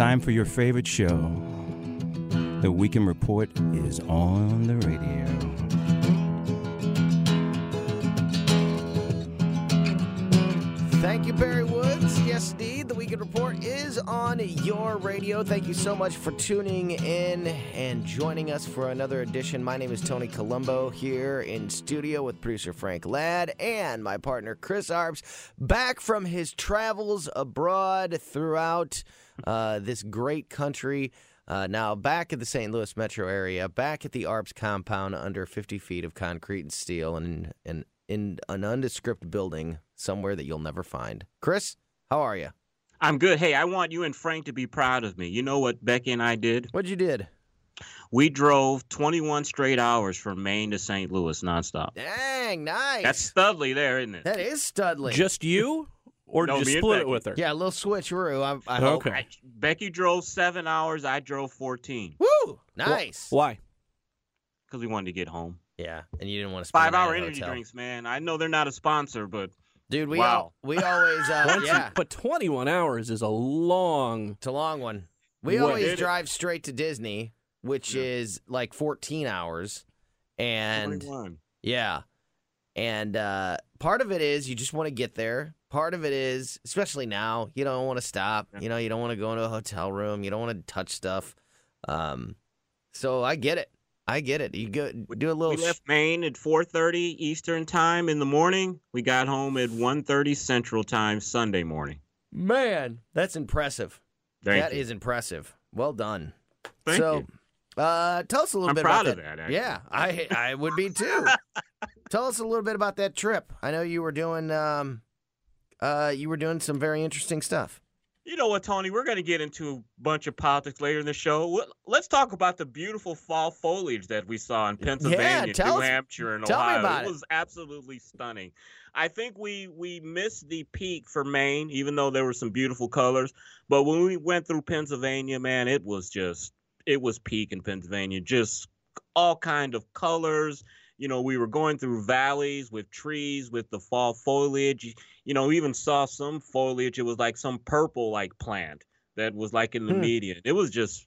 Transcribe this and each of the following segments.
time for your favorite show. The Weekend Report is on the radio. Thank you, Barry Woods. Yes, indeed. The Weekend Report is on your radio. Thank you so much for tuning in and joining us for another edition. My name is Tony Colombo here in studio with producer Frank Ladd and my partner Chris Arps, back from his travels abroad throughout uh, this great country. Uh, now back at the St. Louis metro area, back at the Arps compound under 50 feet of concrete and steel and, and in an undescript building somewhere that you'll never find. Chris, how are you? I'm good. Hey, I want you and Frank to be proud of me. You know what Becky and I did? What'd you did? We drove 21 straight hours from Maine to St. Louis nonstop. Dang, nice. That's Studley there, isn't it? that is Studley. Just you? Or No, did you split it with her? yeah, a little switcheroo. I, I hope. Okay. I- Becky drove seven hours. I drove 14 Woo! Nice. Why? because we wanted to get home. Yeah, and you didn't want to spend Five the night hour energy hotel. drinks, man. I know they're not a sponsor, but dude. We Wow. al- we always uh, yeah. but 21 hours is a long. It's a long one. We What? always Did it? drive straight to Disney, which is like 14 hours, and 21. Yeah. And uh, part of it is you just want to get there. Part of it is, especially now, you don't want to stop. You know, you don't want to go into a hotel room. You don't want to touch stuff. Um, so I get it. I get it. You go do a little. We left Maine at 4:30 Eastern time in the morning. We got home at 1:30 Central time Sunday morning. Man, that's impressive. Thank That is impressive. Well done. Thank so, you. uh, tell us a little I'm bit proud about of that, actually. Yeah, I I would be too. tell us a little bit about that trip. I know you were doing um, uh, you were doing some very interesting stuff. You know what, Tony? We're going to get into a bunch of politics later in the show. Let's talk about the beautiful fall foliage that we saw in Pennsylvania, tell New us- Hampshire, and Ohio. it. was absolutely stunning. I think we we missed the peak for Maine, even though there were some beautiful colors. But when we went through Pennsylvania, man, it was just it was peak in Pennsylvania. Just all kind of colors. You know, we were going through valleys with trees with the fall foliage. You know, we even saw some foliage. It was like some purple like plant that was like in the Hmm. median. It was just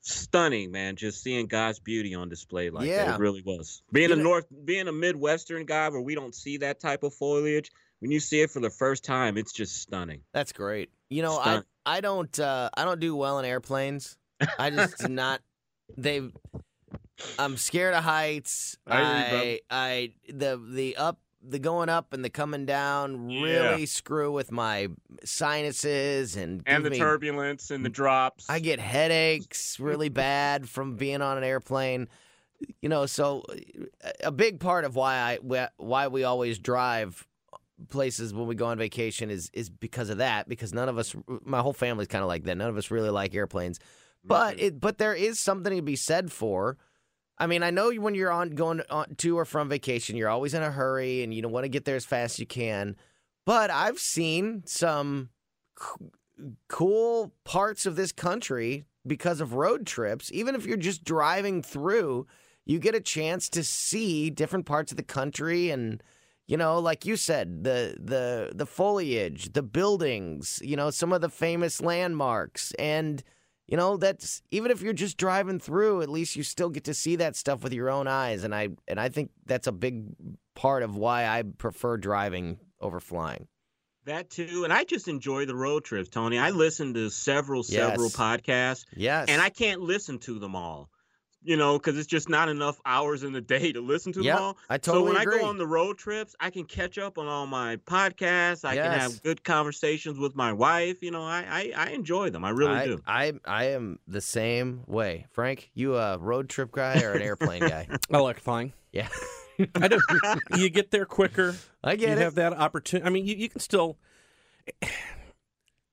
stunning, man. Just seeing God's beauty on display like that. It really was. Being You a know- north being a Midwestern guy where we don't see that type of foliage, when you see it for the first time, it's just stunning. That's great. You know, I I don't uh, I don't do well in airplanes. I just do not. They, I'm scared of heights. I I I the the up the going up and the coming down really screw with my sinuses and And the me- turbulence and the drops. I get headaches really bad from being on an airplane. You know, so uh, a big part of why I why we always drive places when we go on vacation is is because of that. Because none of us, my whole family's kind of like that. None of us really like airplanes, but it but there is something to be said for. I mean, I know when you're on going on to or from vacation, you're always in a hurry and you don't want to get there as fast as you can. But I've seen some c- cool parts of this country because of road trips. Even if you're just driving through, you get a chance to see different parts of the country and you know, like you said, the the the foliage, the buildings, you know, some of the famous landmarks and you know, that's even if you're just driving through, at least you still get to see that stuff with your own eyes and I and I think that's a big part of why I prefer driving over flying. That too, and I just enjoy the road trips, Tony. I listen to several, several Yes. podcasts, Yes. and I can't listen to them all, you know, because it's just not enough hours in the day to listen to Yep, them all. I totally so totally when I go on the road trips, I can catch up on all my podcasts. I can have good conversations with my wife. You know, I I, I enjoy them. I really I, do. I I am the same way. Frank, you a road trip guy or an airplane guy? I like flying. Yeah. I do. you get there quicker. I get you it. have that opportunity. I mean, you, you can still.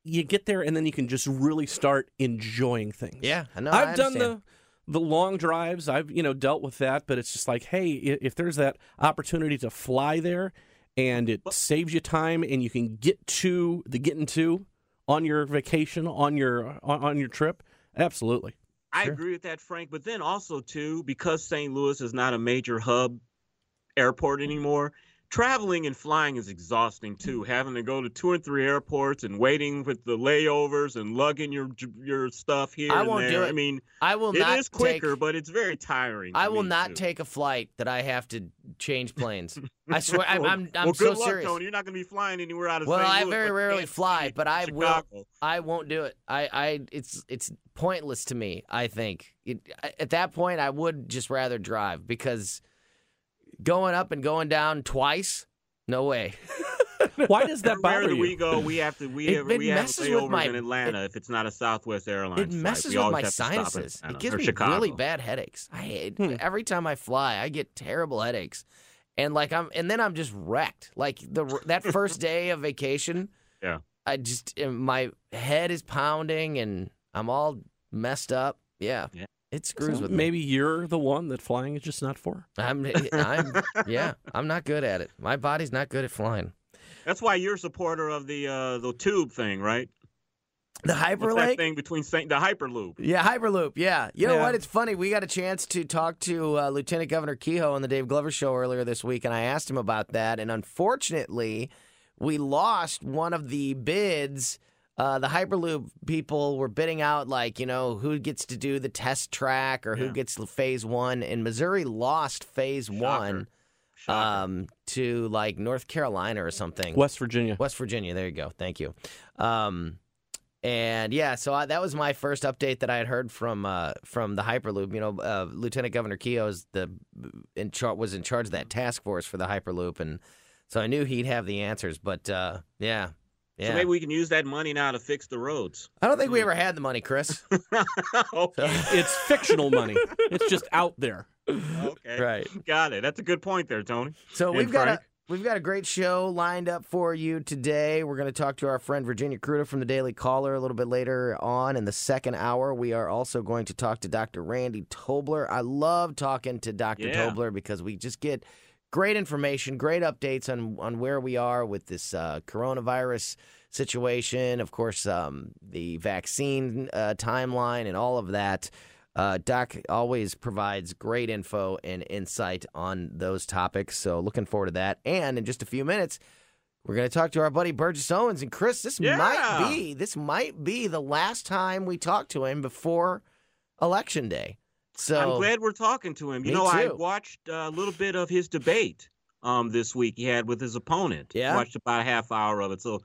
You get there, and then you can just really start enjoying things. Yeah, I know. I I've done the the long drives. I've you know dealt with that, but it's just like, hey, if there's that opportunity to fly there, and it saves you time, and you can get to the getting to on your vacation, on your on, on your trip, absolutely. I agree with that, Frank. But then also too, because St. Louis is not a major hub airport anymore, traveling and flying is exhausting too. Having to go to two or three airports and waiting with the layovers and lugging your your stuff here. I and won't do it. I mean, I will It not is quicker, take- but it's very tiring. I will not too. take a flight that I have to change planes. I swear, I'm, Well- I'm, I'm well, so good luck, serious. Tony. You're not going to be flying anywhere out of Well, St. I very rarely fly, but I Chicago. will. I won't do it. I, I, it's, it's pointless to me. I think it, at that point, I would just rather drive because going up and going down twice, no way. Why does that Where bother do you? we go? We have to. We It- have. it we have messes with layovers my- in Atlanta if it's not a Southwest Airlines. It messes flight. We with my have to stop in sinuses. It gives me Chicago. really bad headaches. I hate hmm. every time I fly. I get terrible headaches, and like I'm, and then I'm just wrecked. Like the that first day of vacation, Yeah. I just my head is pounding and I'm all messed up. Yeah, Yeah. It screws So with me. maybe you're the one that flying is just not for. I'm, I'm, yeah, I'm not good at it. My body's not good at flying. That's why you're a supporter of the uh, the tube thing, right? The What's that hyperlink. thing between Saint the Hyperloop. Yeah, Hyperloop. Yeah. You know Yeah. what? It's funny. We got a chance to talk to uh, Lieutenant Governor Kehoe on the Dave Glover show earlier this week, and I asked him about that. And unfortunately, we lost one of the bids. Uh, the Hyperloop people were bidding out, like, you know, who gets to do the test track or who Yeah. gets phase one. And Missouri lost phase one Shocker. um, to, like, North Carolina or something. West Virginia. West Virginia. There you go. Thank you. Um, and yeah, so I, that was my first update that I had heard from uh, from the Hyperloop. You know, uh, Lieutenant Governor Kehoe is the in char- was in charge of that task force for the Hyperloop, and so I knew he'd have the answers. But uh, yeah, yeah. So maybe we can use that money now to fix the roads. I don't think we hmm. ever had the money, Chris. okay. It's fictional money. It's just out there. okay. right. Got it. That's a good point there, Tony. So And we've got a we've got a great show lined up for you today. We're going to talk to our friend Virginia Kruta from the Daily Caller a little bit later on in the second hour. We are also going to talk to Dr. Randy Tobler. I love talking to Dr. Yeah. Tobler because we just get great information, great updates on on where we are with this uh, coronavirus situation. Of course, um, the vaccine uh, timeline and all of that. Uh, Doc always provides great info and insight on those topics. So looking forward to that. And in just a few minutes, we're going to talk to our buddy Burgess Owens. And Chris, this Yeah. might be this might be the last time we talk to him before election day. So I'm glad we're talking to him. You know, I watched a little bit of his debate um, this week he had with his opponent. Yeah? Watched about a half hour of it. So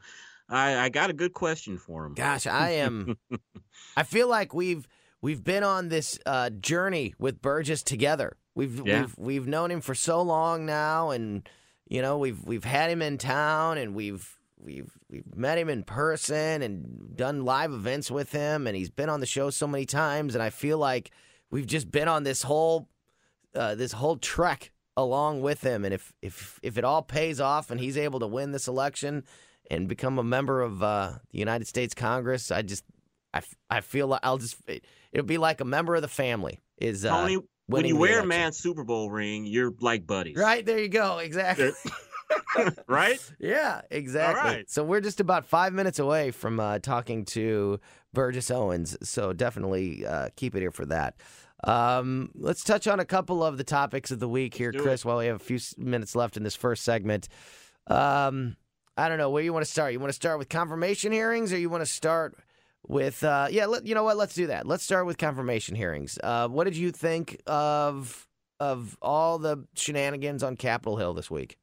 I, I got a good question for him. Gosh, I am. I feel like we've we've been on this uh, journey with Burgess together. We've Yeah. we've we've known him for so long now, and you know we've we've had him in town, and we've we've we've met him in person, and done live events with him, and he's been on the show so many times, and I feel like we've just been on this whole uh, this whole trek along with him, and if if if it all pays off, and he's able to win this election and become a member of uh, the United States Congress, I just I, I feel like I'll just it, it'll be like a member of the family is uh, Tony, when you wear a man's Super Bowl ring, you're like buddies. right there you go exactly right? yeah exactly right. so we're just about five minutes away from uh, talking to Burgess Owens so definitely uh, keep it here for that. Um, let's touch on a couple of the topics of the week here, Chris. While we have a few minutes left in this first segment, um, I don't know where you want to start. You want to start with confirmation hearings, or you want to start with uh, yeah? Let, you know what? Let's do that. Let's start with confirmation hearings. Uh, what did you think of of all the shenanigans on Capitol Hill this week?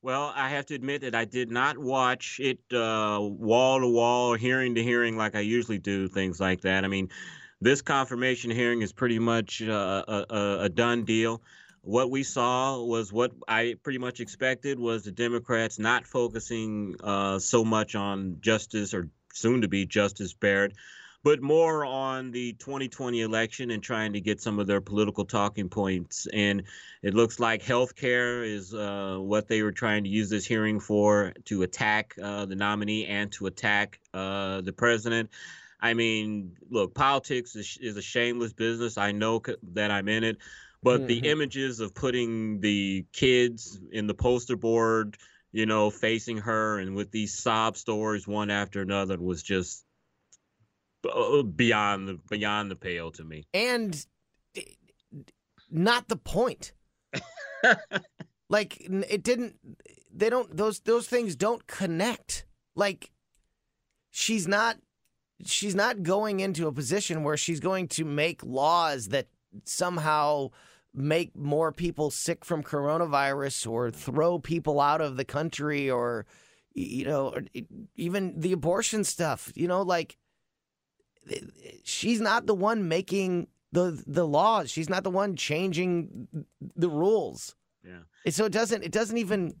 Well, I have to admit that I did not watch it uh, wall to wall, hearing to hearing, like I usually do, things like that. I mean, this confirmation hearing is pretty much uh, a, a, done deal. What we saw was what I pretty much expected was the Democrats not focusing uh, so much on Justice or soon to be Justice Barrett, but more on the 2020 election and trying to get some of their political talking points. And it looks like health care is uh, what they were trying to use this hearing for to attack uh, the nominee and to attack uh, the president. I mean, look, politics is, is a shameless business. I know c- that I'm in it, but the Mhm. images of putting the kids in the poster board, you know, facing her and with these sob stories one after another was just Uh, beyond the beyond the pale to me. and not the point. like it didn't. They don't. Those those things don't connect. Like she's not. She's not going into a position where she's going to make laws that somehow make more people sick from coronavirus or throw people out of the country or you know or even the abortion stuff you know like she's not the one making the the laws. She's not the one changing the rules. Yeah. And so it doesn't it doesn't even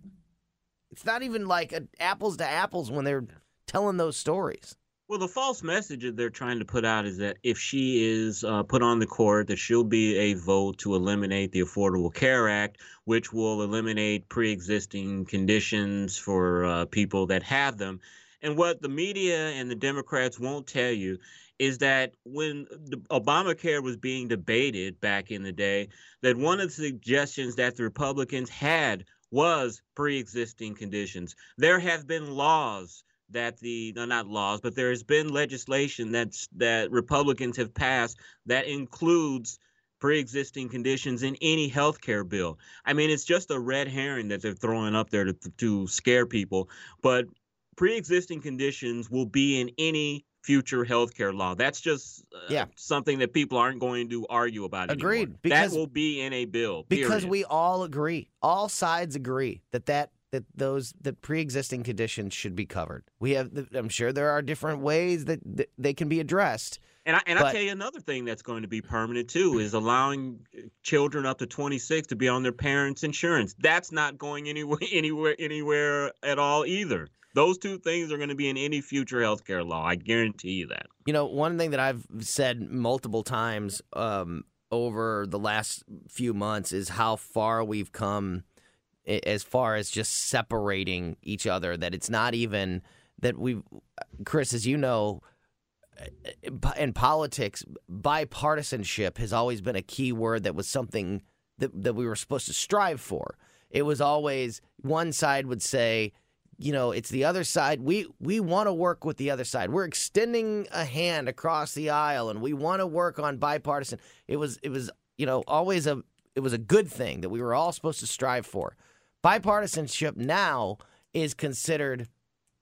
it's not even like a, apples to apples when they're telling those stories. Well, the false message that they're trying to put out is that if she is uh, put on the court, that she'll be a vote to eliminate the Affordable Care Act, which will eliminate pre-existing conditions for uh, people that have them. And what the media and the Democrats won't tell you is that when Obamacare was being debated back in the day, that one of the suggestions that the Republicans had was pre-existing conditions. There have been laws that the no, not laws, but there has been legislation that's that Republicans have passed that includes pre-existing conditions in any health care bill. I mean, it's just a red herring that they're throwing up there to, to scare people. But pre-existing conditions will be in any future health care law. That's just uh, Yeah. something that people aren't going to argue about anymore. Agreed, because- that will be in a bill. Because period. we all agree, all sides agree that that that those that pre-existing conditions should be covered. We have I'm sure there are different ways that, that they can be addressed. And I and I tell you another thing that's going to be permanent too is allowing uh, children up to 26 to be on their parents' insurance. That's not going anywhere anywhere anywhere at all either. Those two things are going to be in any future healthcare law. I guarantee you that. You know, one thing that I've said multiple times um, over the last few months is how far we've come as far as just separating each other. That it's not even that we've, Chris, as you know, in politics, bipartisanship has always been a key word that was something that, that we were supposed to strive for. It was always one side would say, you know, it's the other side. We we want to work with the other side. We're extending a hand across the aisle, and we want to work on bipartisan. It was it was you know always a it was a good thing that we were all supposed to strive for. Bipartisanship now is considered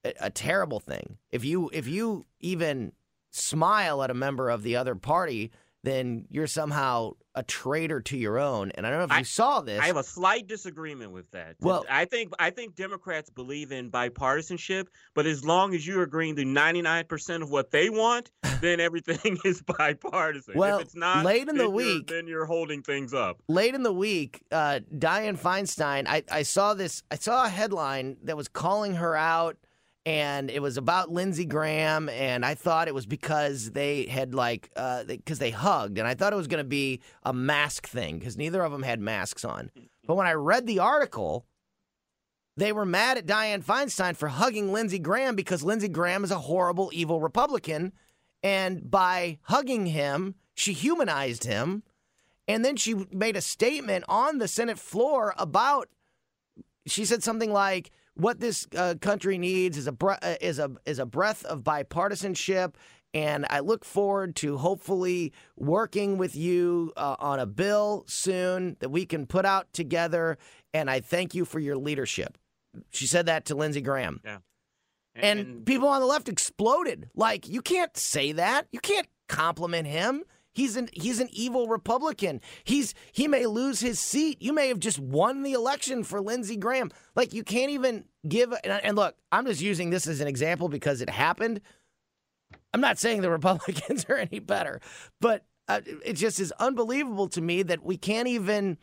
a, a terrible thing. If you if you even smile at a member of the other party, then you're somehow a traitor to your own. And I don't know if you saw this. I have a slight disagreement with that. Well- I think I think Democrats believe in bipartisanship, but as long as you're agreeing to 99% of what they want, then everything is bipartisan. Well, if it's not, late in the week- then you're holding things up. late in the week, uh, Diane Feinstein, I, I saw this, I saw a headline that was calling her out, and it was about Lindsey Graham, and I thought it was because they had like, uh, because they hugged, and I thought it was going to be a mask thing because neither of them had masks on. But when I read the article, they were mad at Diane Feinstein for hugging Lindsey Graham because Lindsey Graham is a horrible, evil Republican. And by hugging him, she humanized him. And then she made a statement on the Senate floor about. She said something like, "What this uh, country needs is a bre- uh, is a is a breath of bipartisanship." And I look forward to hopefully working with you uh, on a bill soon that we can put out together. And I thank you for your leadership. She said that to Lindsey Graham. Yeah. And, people on the left exploded. Like, you can't say that. You can't compliment him. He's an he's an evil Republican. He's he may lose his seat. You may have just won the election for Lindsey Graham. Like you can't even give. And, and look, I'm just using this as an example because it happened. I'm not saying the Republicans are any better, but uh, it just is unbelievable to me that we can't even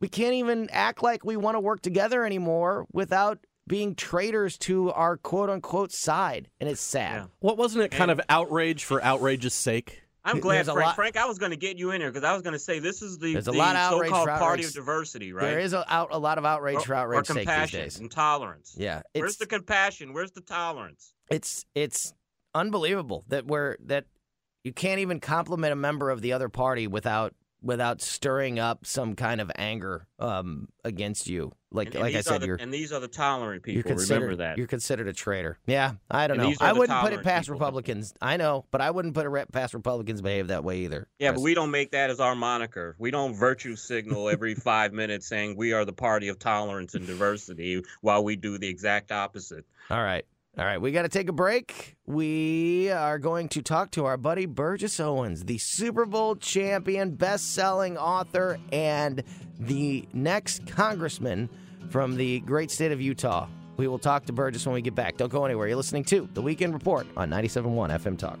we can't even act like we want to work together anymore without being traitors to our quote unquote side, and it's sad. What wasn't it kind of outrage for outrage's sake? I'm glad, Frank. lot- Frank, I was going to get you in here because I was going to say this is the, the lot so-called party of diversity, right? There is a, out, a lot of outrage or, for or outrage sake these days. and tolerance. Yeah, Where's the compassion? Where's the tolerance? it's it's unbelievable that we're that you can't even compliment a member of the other party without without stirring up some kind of anger um, against you. Like And- and like I said, the- you're and these are the tolerant people. Remember that. you're considered a traitor. Yeah, I don't And know. I wouldn't put it past people. Republicans. I know, but I wouldn't put it past Republicans behave that way either. Yeah, but we don't make that as our moniker. We don't virtue signal every five minutes saying we are the party of tolerance and diversity while we do the exact opposite. All right. All right, we got to take a break. We are going to talk to our buddy Burgess Owens, the Super Bowl champion, best selling author, and the next congressman from the great state of Utah. We will talk to Burgess when we get back. Don't go anywhere. You're listening to The Weekend Report on 97.1 FM Talk.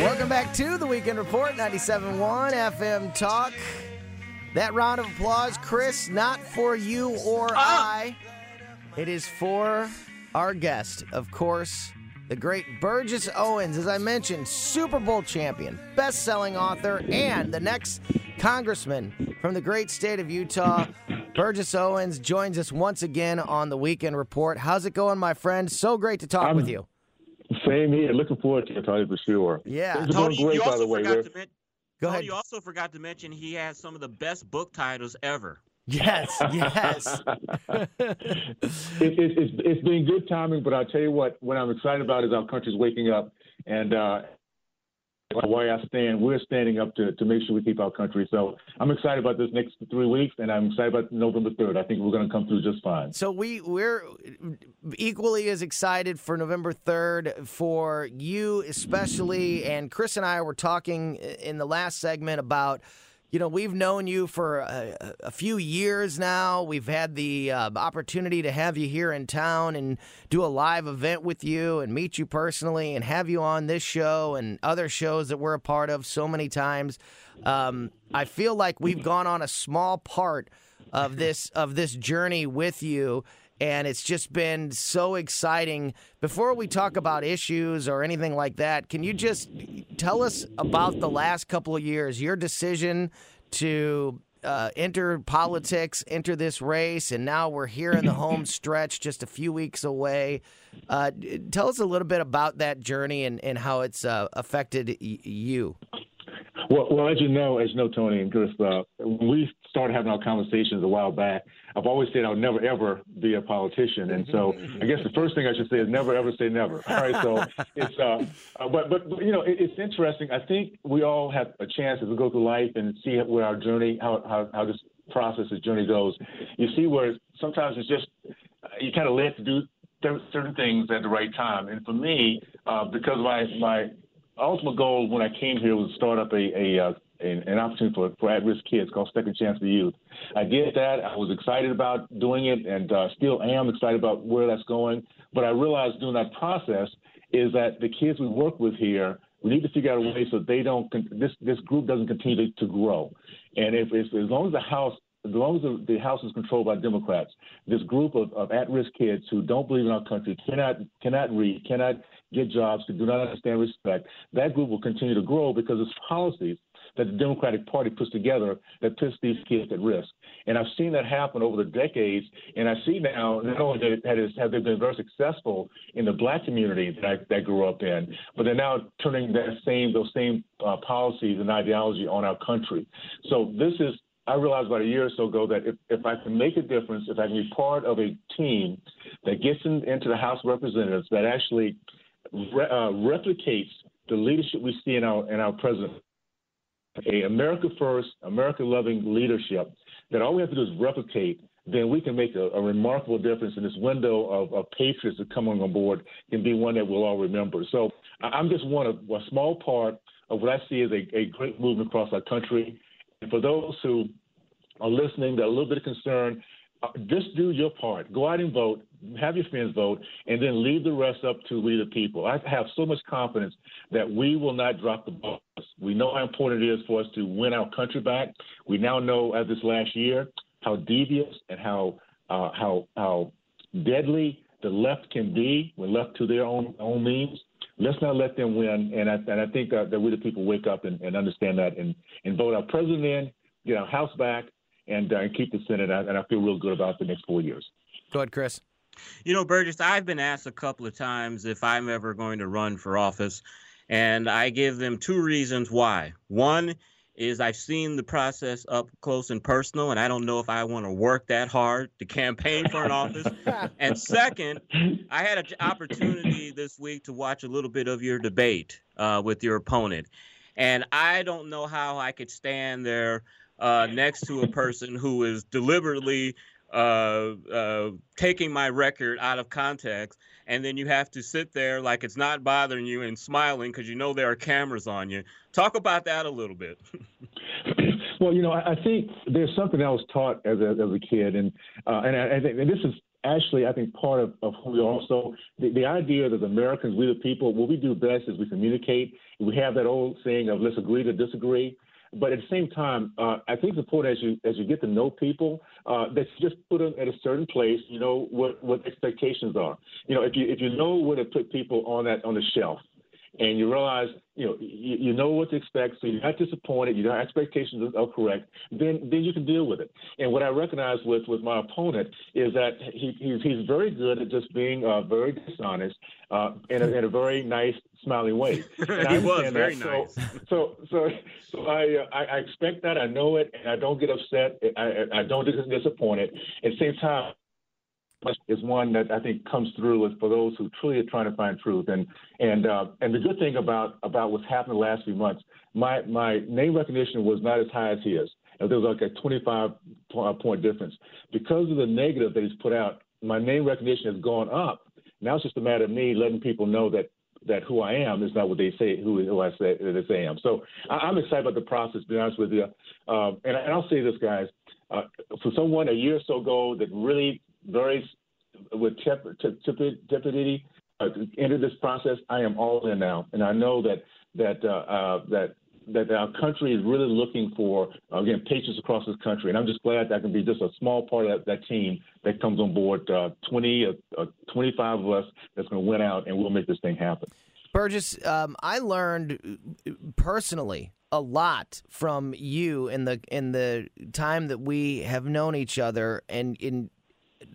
Welcome back to the Weekend Report, 97.1 FM Talk. That round of applause, Chris, not for you or ah! I. It is for our guest, of course, the great Burgess Owens. As I mentioned, Super Bowl champion, best selling author, and the next congressman from the great state of Utah. Burgess Owens joins us once again on the Weekend Report. How's it going, my friend? So great to talk I'm- with you. Same here. Looking forward to it, Tony, for sure. Yeah. Things Tony, going great, you by the way. forgot to mention. Go Tony, ahead. you also forgot to mention he has some of the best book titles ever. Yes, yes. it, it, it's, it's been good timing, but I'll tell you what, what I'm excited about is our country's waking up. And uh, why I stand, we're standing up to, to make sure we keep our country. So I'm excited about this next three weeks, and I'm excited about November 3rd. I think we're going to come through just fine. So we we're equally as excited for November third for you especially, and Chris and I were talking in the last segment about. You know, we've known you for a, a few years now. We've had the uh, opportunity to have you here in town and do a live event with you and meet you personally and have you on this show and other shows that we're a part of so many times. Um, I feel like we've gone on a small part of this of this journey with you and it's just been so exciting. Before we talk about issues or anything like that, can you just tell us about the last couple of years, your decision to uh, enter politics, enter this race, and now we're here in the home stretch, just a few weeks away. Uh, tell us a little bit about that journey and, and how it's uh, affected y- you. Well, well, as you know, as you know, Tony and Chris, uh, when we started having our conversations a while back, I've always said I'll never ever be a politician, and so I guess the first thing I should say is never ever say never. All right, so it's uh, uh but, but but you know it, it's interesting. I think we all have a chance as we go through life and see where our journey, how how, how this process, this journey goes. You see where sometimes it's just uh, you kind of led to do certain things at the right time, and for me, uh, because my my ultimate goal when I came here was to start up a, a uh, an, opportunity for, for at-risk kids called Second Chance for Youth. I did that. I was excited about doing it, and uh, still am excited about where that's going. But I realized during that process is that the kids we work with here, we need to figure out a way so they don't this this group doesn't continue to, grow. And if, if as long as the House as long as the House is controlled by Democrats, this group of, of at-risk kids who don't believe in our country, cannot cannot read, cannot get jobs, who do not understand respect, that group will continue to grow because it's policies that the Democratic Party puts together that puts these kids at risk. And I've seen that happen over the decades. And I see now not only that has, have they been very successful in the black community that I, that grew up in, but they're now turning that same those same uh, policies and ideology on our country. So this is I realized about a year or so ago that if, if I can make a difference, if I can be part of a team that gets in, into the House of Representatives that actually re, uh, replicates the leadership we see in our in our president a America first, America loving leadership that all we have to do is replicate, then we can make a, a remarkable difference. And this window of, of, patriots that come on board can be one that we'll all remember. So I'm just one of a small part of what I see as a, a great movement across our country. And for those who are listening, that are a little bit concerned, just do your part. Go out and vote. Have your friends vote, and then leave the rest up to we the people. I have so much confidence that we will not drop the ball. We know how important it is for us to win our country back. We now know, as this last year, how devious and how uh, how how deadly the left can be when left to their own own means. Let's not let them win. And I, and I think uh, that we the people wake up and, and understand that and, and vote our president in, get our house back, and, uh, keep the Senate. And I feel real good about the next four years. Go ahead, Chris. You know, Burgess, I've been asked a couple of times if I'm ever going to run for office, and I give them two reasons why. One is I've seen the process up close and personal, and I don't know if I want to work that hard to campaign for an office. and second, I had an opportunity this week to watch a little bit of your debate uh, with your opponent, and I don't know how I could stand there uh, next to a person who is deliberately uh, uh, taking my record out of context, and then you have to sit there like it's not bothering you and smiling because you know there are cameras on you. Talk about that a little bit. well, you know, I, I, think there's something I was taught as a, as a kid, and uh, and I, I think and this is actually, I think, part of, of who we are. So the, the idea that Americans, we the people, what we do best is we communicate. We have that old saying of let's agree to disagree. But at the same time, uh, I think it's important as you as you get to know people uh, that you just put them at a certain place. You know what what expectations are. You know if you if you know where to put people on that on the shelf, and you realize, you know, you, you know what to expect, so you're not disappointed, your expectations are correct, then then you can deal with it. And what I recognize with with my opponent is that he, he's he's very good at just being uh, very dishonest uh, in, a, in a very nice, smiling way. And he was very that. nice. So so so, so I, uh, I I expect that, I know it, and I don't get upset, I I don't get disappointed. At the same time is one that I think comes through is for those who truly are trying to find truth. And and uh, and the good thing about about what's happened the last few months, my my name recognition was not as high as his. There was like a 25 point difference because of the negative that he's put out. My name recognition has gone up. Now it's just a matter of me letting people know that that who I am is not what they say who, who I say say I am. So I, am excited about the process. To be honest with you, um, and, and I'll say this, guys. Uh, for someone a year or so ago that really very with deputy uh, entered this process. I am all in now, and I know that that uh, uh, that that our country is really looking for again patients across this country, and I'm just glad that I can be just a small part of that, that team that comes on board. Uh, 20, uh, 25 of us that's going to win out, and we'll make this thing happen. Burgess, um, I learned personally a lot from you in the in the time that we have known each other, and in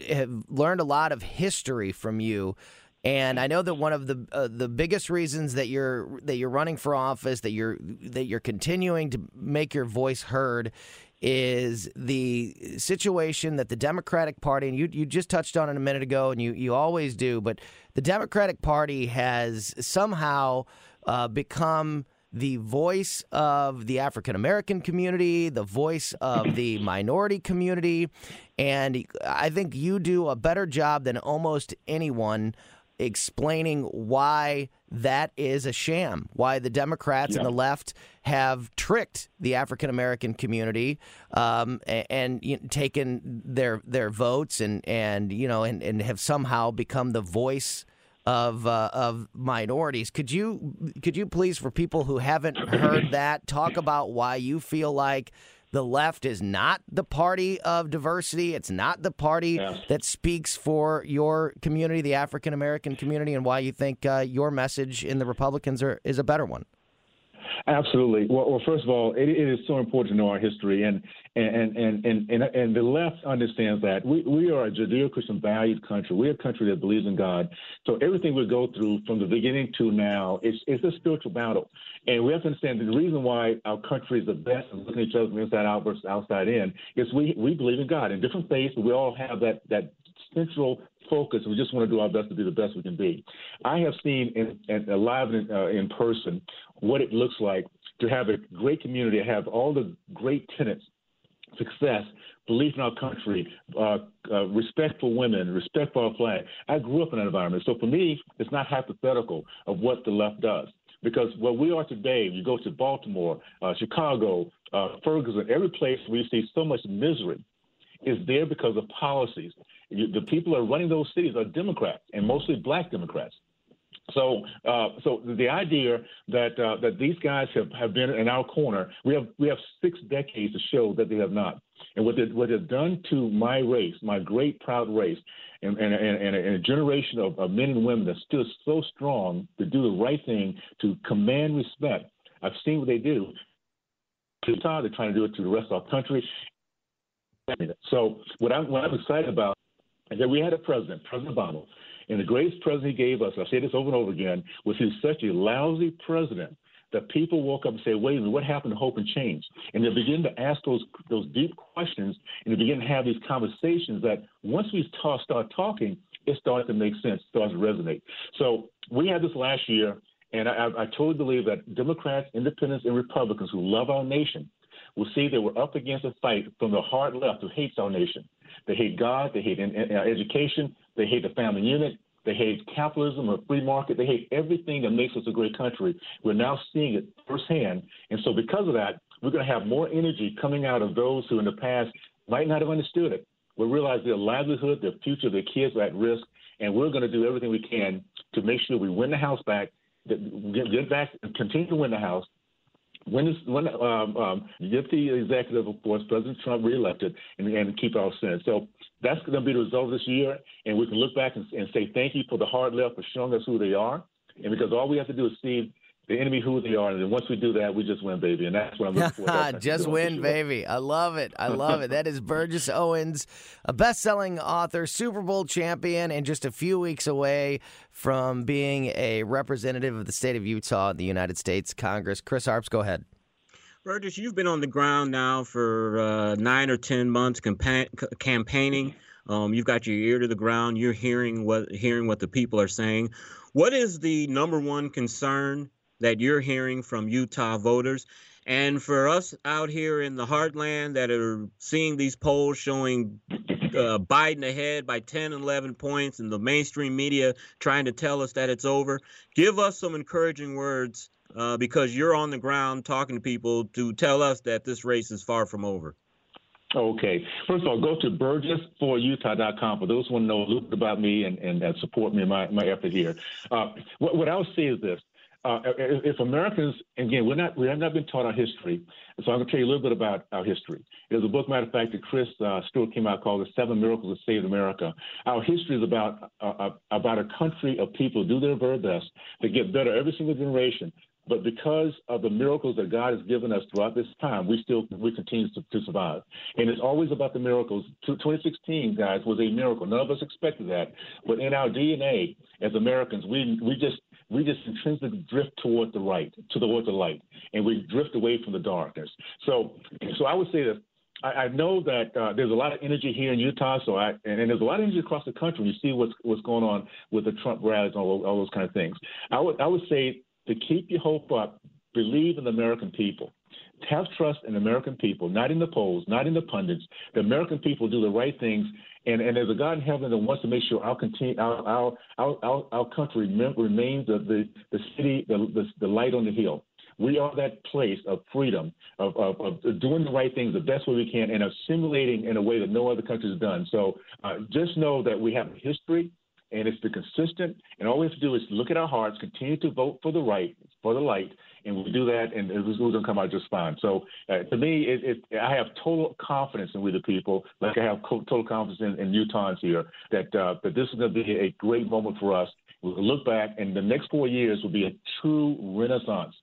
have learned a lot of history from you. And I know that one of the uh, the biggest reasons that you're that you're running for office, that you're that you're continuing to make your voice heard, is the situation that the Democratic Party and you you just touched on it a minute ago, and you you always do, but the Democratic Party has somehow uh, become the voice of the African American community, the voice of the minority community. And I think you do a better job than almost anyone explaining why that is a sham, why the Democrats yeah. and the left have tricked the African American community um, and, and you know, taken their their votes and and you know and, and have somehow become the voice of uh, of minorities. Could you could you please, for people who haven't heard that, talk about why you feel like the left is not the party of diversity. It's not the party Yeah. that speaks for your community, the African American community, and why you think uh, your message in the Republicans are, is a better one. Absolutely. Well, well first of all, it, it is so important to know our history, and and and and and, and the left understands that we, we are a Judeo-Christian valued country. We're a country that believes in God. So everything we go through from the beginning to now is it's a spiritual battle, and we have to understand the reason why our country is the best and looking at each other from inside out versus outside in is we we believe in God. In different faiths, we all have that that central focus. We just want to do our best to be the best we can be. I have seen in, in live in, uh, in person what it looks like to have a great community, have all the great tenets, success, belief in our country, uh, uh, respect for women, respect for our flag. I grew up in that environment. So for me, it's not hypothetical of what the left does. Because where we are today, you go to Baltimore, uh, Chicago, uh, Ferguson, every place where you see so much misery is there because of policies. You, the people that are running those cities are Democrats and mostly black Democrats. So, uh, so the idea that uh, that these guys have, have been in our corner, we have we have six decades to show that they have not. And what they what they've done to my race, my great proud race, and and, and, and, a, generation of, of men and women that stood so strong to do the right thing, to command respect. I've seen what they do. They're trying to do it to the rest of our country. So what I'm what I'm excited about is that we had a president, President Obama, and the greatest president he gave us, I say this over and over again, was he was such a lousy president that people woke up and say, wait a minute, what happened to hope and change? And they begin to ask those those deep questions and they begin to have these conversations that once we ta- start talking, it starts to make sense, starts to resonate. So we had this last year, and I, I totally believe that Democrats, independents, and Republicans who love our nation will see that we're up against a fight from the hard left who hates our nation. They hate God, they hate in, in, uh, education, they hate the family unit, they hate capitalism or free market, they hate everything that makes us a great country. We're now seeing it firsthand. And so, because of that, we're going to have more energy coming out of those who in the past might not have understood it. We realize their livelihood, their future, their kids are at risk, and we're going to do everything we can to make sure we win the House back, get, back, and continue to win the House, when is when um, um, get the executive, of course, President Trump reelected, and, and keep our Senate. So that's going to be the result of this year, and we can look back and, and say thank you for the hard left for showing us who they are, and because all we have to do is see the enemy who they are, and then once we do that, we just win, baby, and that's what I'm looking for. just win, baby. I love it. I love it. That is Burgess Owens, a best-selling author, Super Bowl champion, and just a few weeks away from being a representative of the state of Utah in the United States Congress. Chris Arps, go ahead. Burgess, you've been on the ground now for uh, nine or ten months campa- c- campaigning. Um, you've got your ear to the ground. You're hearing what hearing what the people are saying. What is the number one concern that you're hearing from Utah voters? And for us out here in the heartland that are seeing these polls showing uh, Biden ahead by 10 and 11 points and the mainstream media trying to tell us that it's over, give us some encouraging words uh, because you're on the ground talking to people to tell us that this race is far from over. Okay. First of all, go to burgess4utah.com for those who want to know a little bit about me and, and, and support me in my, my effort here. Uh, what, what I'll say is this. Uh, if, Americans, again, we're not, we have not been taught our history, so I'm going to tell you a little bit about our history. There's a book, matter of fact, that Chris uh, Stewart came out called "The Seven Miracles That Saved America." Our history is about uh, about a country of people do their very best to get better every single generation. But because of the miracles that God has given us throughout this time, we still we continue to, to survive. And it's always about the miracles. 2016, guys, was a miracle. None of us expected that, but in our DNA as Americans, we we just we just intrinsically drift toward the right, to towards the light, and we drift away from the darkness. So, so I would say that I, I know that uh, there's a lot of energy here in Utah. So I and, and, there's a lot of energy across the country. You see what's what's going on with the Trump rallies and all, all those kind of things. I would I would say to keep your hope up, believe in the American people. Have trust in American people, not in the polls, not in the pundits. The American people do the right things, and, and there's a God in heaven that wants to make sure our continue, our, our, our, our, country remains the, the, the city, the, the, the light on the hill. We are that place of freedom, of, of, of, doing the right things the best way we can, and assimilating in a way that no other country has done. So uh, just know that we have a history, and it's been consistent. And all we have to do is look at our hearts, continue to vote for the right, for the light, and we do that, and it's going to come out just fine. So uh, to me, it, it, I have total confidence in we the people, like I have total confidence in, in Utahns here, that uh, that this is going to be a great moment for us. We'll look back, and the next four years will be a true renaissance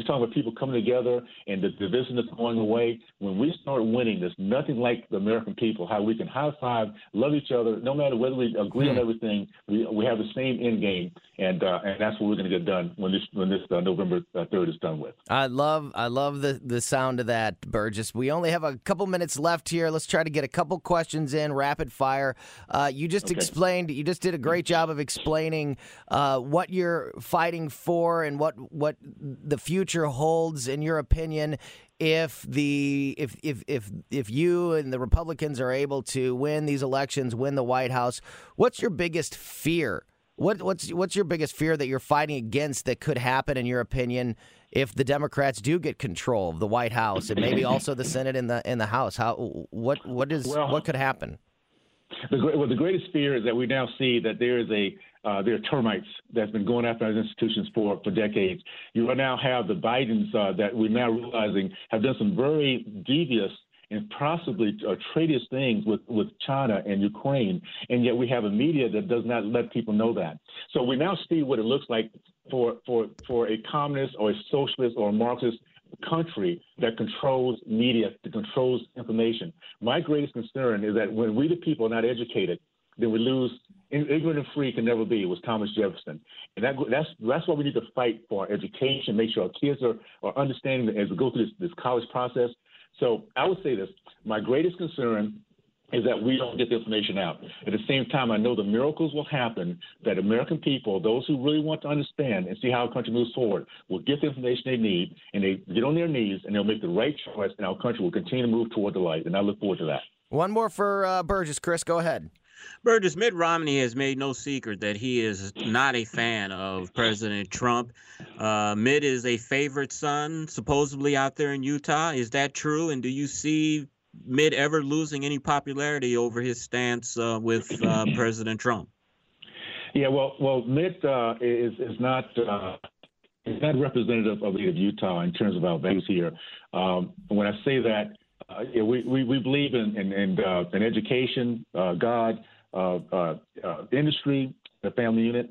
you're talking about people coming together and the division that's going away. When we start winning, there's nothing like the American people, how we can high five, love each other, no matter whether we agree on hmm. everything. We, we have the same end game, and uh, and that's what we're going to get done when this when this uh, November uh, third is done with. I love I love the the sound of that, Burgess. We only have a couple minutes left here. Let's try to get a couple questions in rapid fire. Uh, you just okay. explained. You just did a great job of explaining uh, what you're fighting for and what what the future future holds, in your opinion, if the if if if if you and the Republicans are able to win these elections, win the White House, what's your biggest fear? What what's what's your biggest fear that you're fighting against that could happen, in your opinion, if the Democrats do get control of the White House and maybe also the Senate and the in the House? How what what is well, what could happen? The, well, the greatest fear is that we now see that there is a uh, there are termites that's been going after our institutions for, for decades. You now have the Bidens uh, that we're now realizing have done some very devious and possibly uh, traitorous things with, with China and Ukraine, and yet we have a media that does not let people know that. So we now see what it looks like for, for, for a communist or a socialist or a Marxist country that controls media, that controls information. My greatest concern is that when we, the people, are not educated, then we lose ignorant and free can never be It was Thomas Jefferson, and that, that's that's why we need to fight for our education, make sure our kids are, are understanding as we go through this, this college process. So I would say this: my greatest concern is that we don't get the information out. At the same time, I know the miracles will happen that American people, those who really want to understand and see how our country moves forward, will get the information they need and they get on their knees and they'll make the right choice and our country will continue to move toward the light. And I look forward to that. One more for uh, Burgess. Chris, go ahead. Burgess, Mitt Romney has made no secret that he is not a fan of President Trump. Uh, Mitt is a favorite son, supposedly out there in Utah. Is that true? And do you see Mitt ever losing any popularity over his stance uh, with uh, President Trump? Yeah, well, well, Mitt uh, is is not uh, is not representative of, of Utah in terms of our values here. Um, when I say that, uh, yeah, we, we, we believe in in, in, uh, in education, uh, God, uh, uh, uh, industry, the family unit,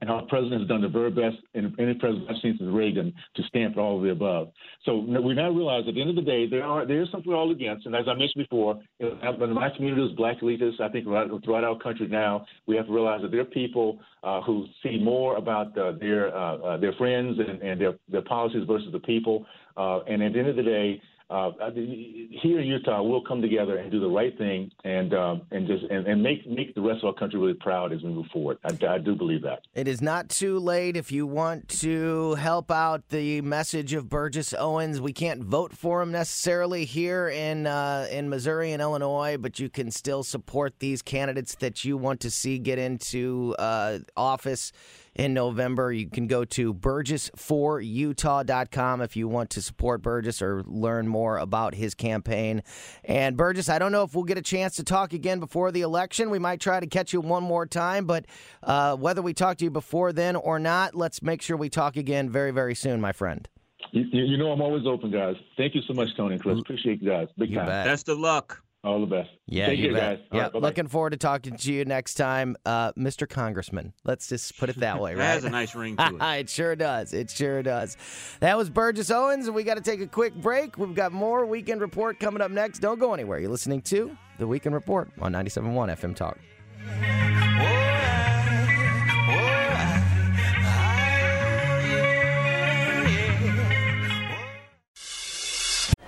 and our president has done the very best in any president I've seen since Reagan to for all of the above. So we now realize at the end of the day, there are there is something we're all against. And as I mentioned before, in my community, is black elitists, I think right, throughout our country now, we have to realize that there are people who see more about their their friends and, and their their policies versus the people. and at the end of the day, uh, here in Utah, we'll come together and do the right thing and um, and just and, and, make make the rest of our country really proud as we move forward. I, I, do believe that. It is not too late if you want to help out the message of Burgess Owens. We can't vote for him necessarily here in uh, in Missouri and Illinois, but you can still support these candidates that you want to see get into uh, office in November. You can go to burgess4utah.com if you want to support Burgess or learn more about his campaign. And Burgess, I don't know if we'll get a chance to talk again before the election. We might try to catch you one more time, but uh, whether we talk to you before then or not, let's make sure we talk again very, very soon, my friend. You, you know I'm always open, guys. Thank you so much, Tony and Chris. Appreciate you guys. Big you time. Bet. Best of luck. All the best. Yeah, Take you care, bet. guys. Yeah, right, looking forward to talking to you next time, uh, Mr. Congressman. Let's just put it that way, right? that has a nice ring to it. it sure does. It sure does. That was Burgess Owens, and we got to take a quick break. We've got more Weekend Report coming up next. Don't go anywhere. You're listening to the Weekend Report on 97.1 FM Talk.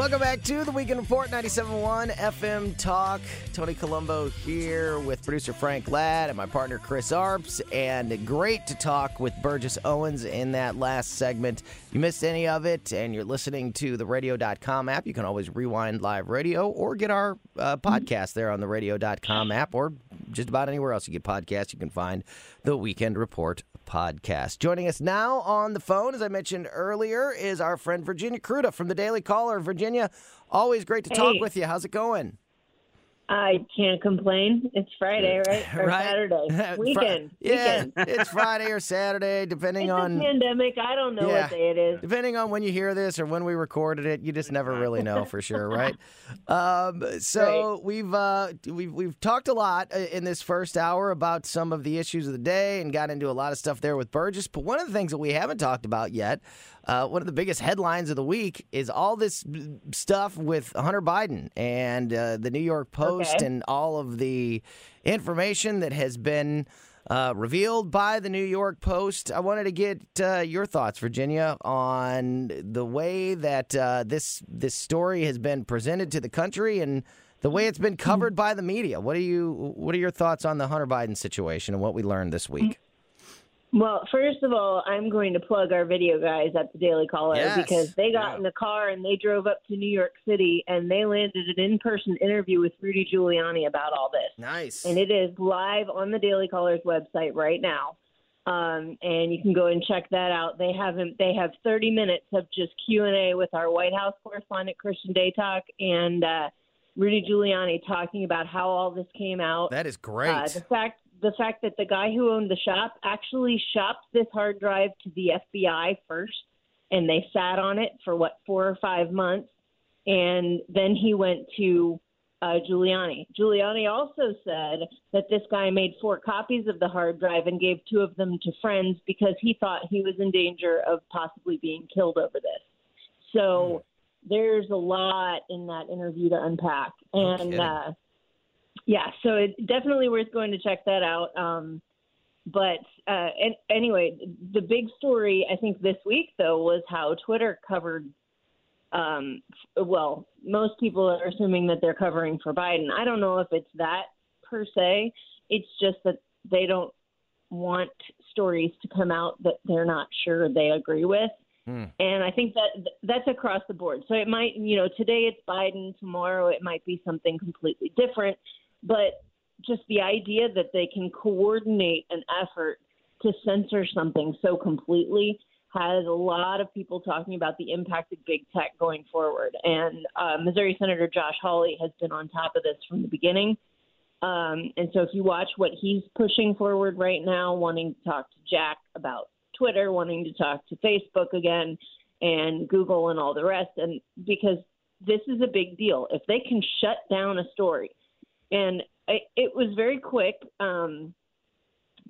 Welcome back to the Weekend Report 97.1 FM Talk. Tony Colombo here with producer Frank Ladd and my partner Chris Arps. And great to talk with Burgess Owens in that last segment. If you missed any of it and you're listening to the radio.com app, you can always rewind live radio or get our uh, podcast there on the radio.com app or just about anywhere else you get podcasts. You can find the Weekend Report podcast. Joining us now on the phone, as I mentioned earlier, is our friend Virginia Kruta from the Daily Caller. Virginia, always great to talk with you. How's it going? I can't complain. It's Friday, right? Or Right. Saturday. Weekend. Yeah, Weekend. it's Friday or Saturday, depending It's on a pandemic. I don't know Yeah. what day it is. Depending on when you hear this or when we recorded it, you just never really know for sure, right? Um, so we've uh, we've we've talked a lot uh, in this first hour about some of the issues of the day and got into a lot of stuff there with Burgess. But one of the things that we haven't talked about yet, uh, one of the biggest headlines of the week, is all this stuff with Hunter Biden and uh, the New York Post Okay. and all of the information that has been uh, revealed by the New York Post. I wanted to get uh, your thoughts, Virginia, on the way that uh, this this story has been presented to the country and the way it's been covered by the media. What are you What are your thoughts on the Hunter Biden situation and what we learned this week? Well, first of all, I'm going to plug our video guys at the Daily Caller Yes. because they got in the car and they drove up to New York City and they landed an in-person interview with Rudy Giuliani about all this. Nice. And it is live on the Daily Caller's website right now. Um, and you can go and check that out. They haven't. they have 30 minutes of just Q and A with our White House correspondent Christian Datoc and uh, Rudy Giuliani talking about how all this came out. That is great. Uh, the fact the fact that the guy who owned the shop actually shopped this hard drive to the FBI first, and they sat on it for what four or five months, and then he went to uh, Giuliani. Giuliani also said that this guy made four copies of the hard drive and gave two of them to friends because he thought he was in danger of possibly being killed over this. So there's a lot in that interview to unpack, and uh, yeah, so it definitely worth going to check that out. Um, but uh, and anyway, the big story I think this week though was how Twitter covered. Um, well, most people are assuming that they're covering for Biden. I don't know if it's that per se. It's just that they don't want stories to come out that they're not sure they agree with. And I think that that's across the board. So it might, you know, today it's Biden, tomorrow it might be something completely different. But just the idea that they can coordinate an effort to censor something so completely has a lot of people talking about the impact of big tech going forward. And uh, Missouri Senator Josh Hawley has been on top of this from the beginning. Um, and so if you watch what he's pushing forward right now, wanting to talk to Jack about Twitter, wanting to talk to Facebook again, and Google and all the rest, and because this is a big deal. If they can shut down a story, and it, it was very quick. Um,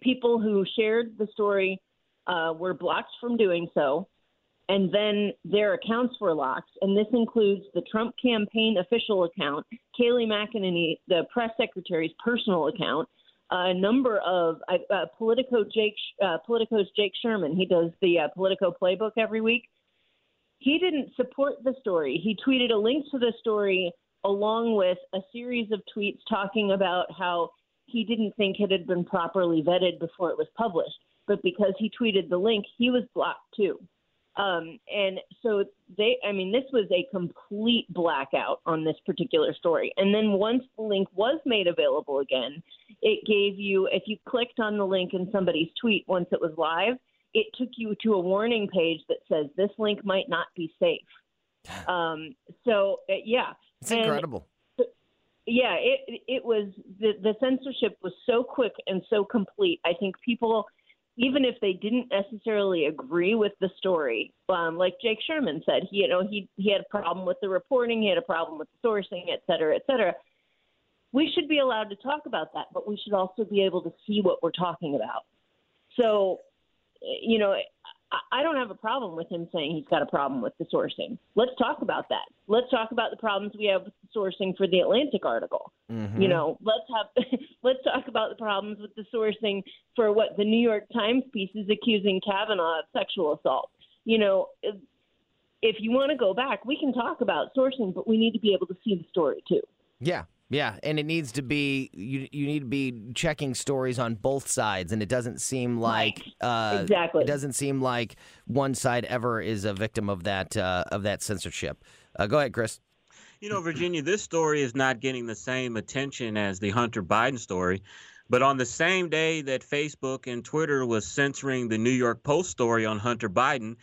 people who shared the story uh, were blocked from doing so, and then their accounts were locked. And this includes the Trump campaign official account, Kayleigh McEnany, the press secretary's personal account, a number of uh, uh, Politico Jake uh, Politico's Jake Sherman. He does the uh, Politico playbook every week. He didn't support the story. He tweeted a link to the story along with a series of tweets talking about how he didn't think it had been properly vetted before it was published. But because he tweeted the link, he was blocked too. Um, and so they, I mean, this was a complete blackout on this particular story. And then once the link was made available again, it gave you, if you clicked on the link in somebody's tweet once it was live, it took you to a warning page that says this link might not be safe. Um, so uh, yeah, It's And- incredible. yeah, it it was the the censorship was so quick and so complete. I think people, even if they didn't necessarily agree with the story, um, like Jake Sherman said, he you know he he had a problem with the reporting, he had a problem with the sourcing, et cetera, et cetera. We should be allowed to talk about that, but we should also be able to see what we're talking about. So, you know, I- don't have a problem with him saying he's got a problem with the sourcing. Let's talk about that. Let's talk about the problems we have with the sourcing for the Atlantic article. Mm-hmm. You know, let's have let's talk about the problems with the sourcing for what the New York Times piece is accusing Kavanaugh of sexual assault. You know, if you want to go back, we can talk about sourcing, but we need to be able to see the story too. Yeah, yeah, and it needs to be you. You need to be checking stories on both sides, and it doesn't seem like uh, Exactly. It doesn't seem like one side ever is a victim of that uh, of that censorship. Uh, go ahead, Chris. You know, Virginia, this story is not getting the same attention as the Hunter Biden story. But on the same day that Facebook and Twitter was censoring the New York Post story on Hunter Biden,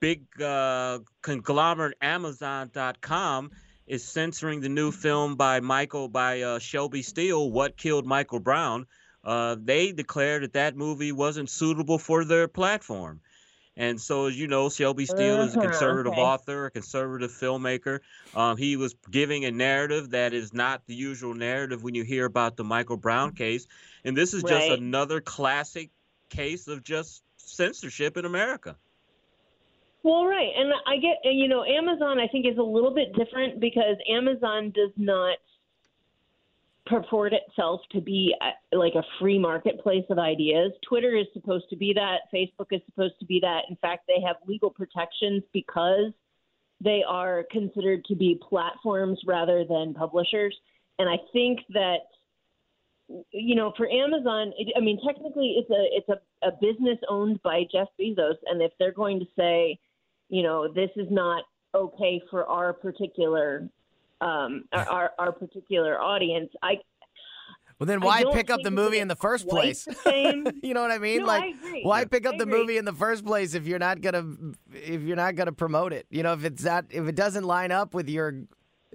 big uh, conglomerate Amazon.com is censoring the new film by Michael by uh, Shelby Steele, "What Killed Michael Brown." Uh, they declared that that movie wasn't suitable for their platform. And so, as you know, Shelby Steele is a Uh-huh, conservative okay. author, a conservative filmmaker. Um, he was giving a narrative that is not the usual narrative when you hear about the Michael Brown case. And this is just another classic case of just censorship in America. Well, right, and I get, you know, Amazon I think is a little bit different because Amazon does not purport itself to be uh, like a free marketplace of ideas. Twitter is supposed to be that. Facebook is supposed to be that. In fact, they have legal protections because they are considered to be platforms rather than publishers. And I think that you know, for Amazon, I mean, technically, it's a it's a, a business owned by Jeff Bezos, and if they're going to say, you know, this is not okay for our particular um, our, our particular audience, I Well, then why pick up the movie in the first place? the you know what I mean? No, like, I why pick up the movie in the first place if you're not gonna if you're not gonna promote it? You know, if it's that if it doesn't line up with your,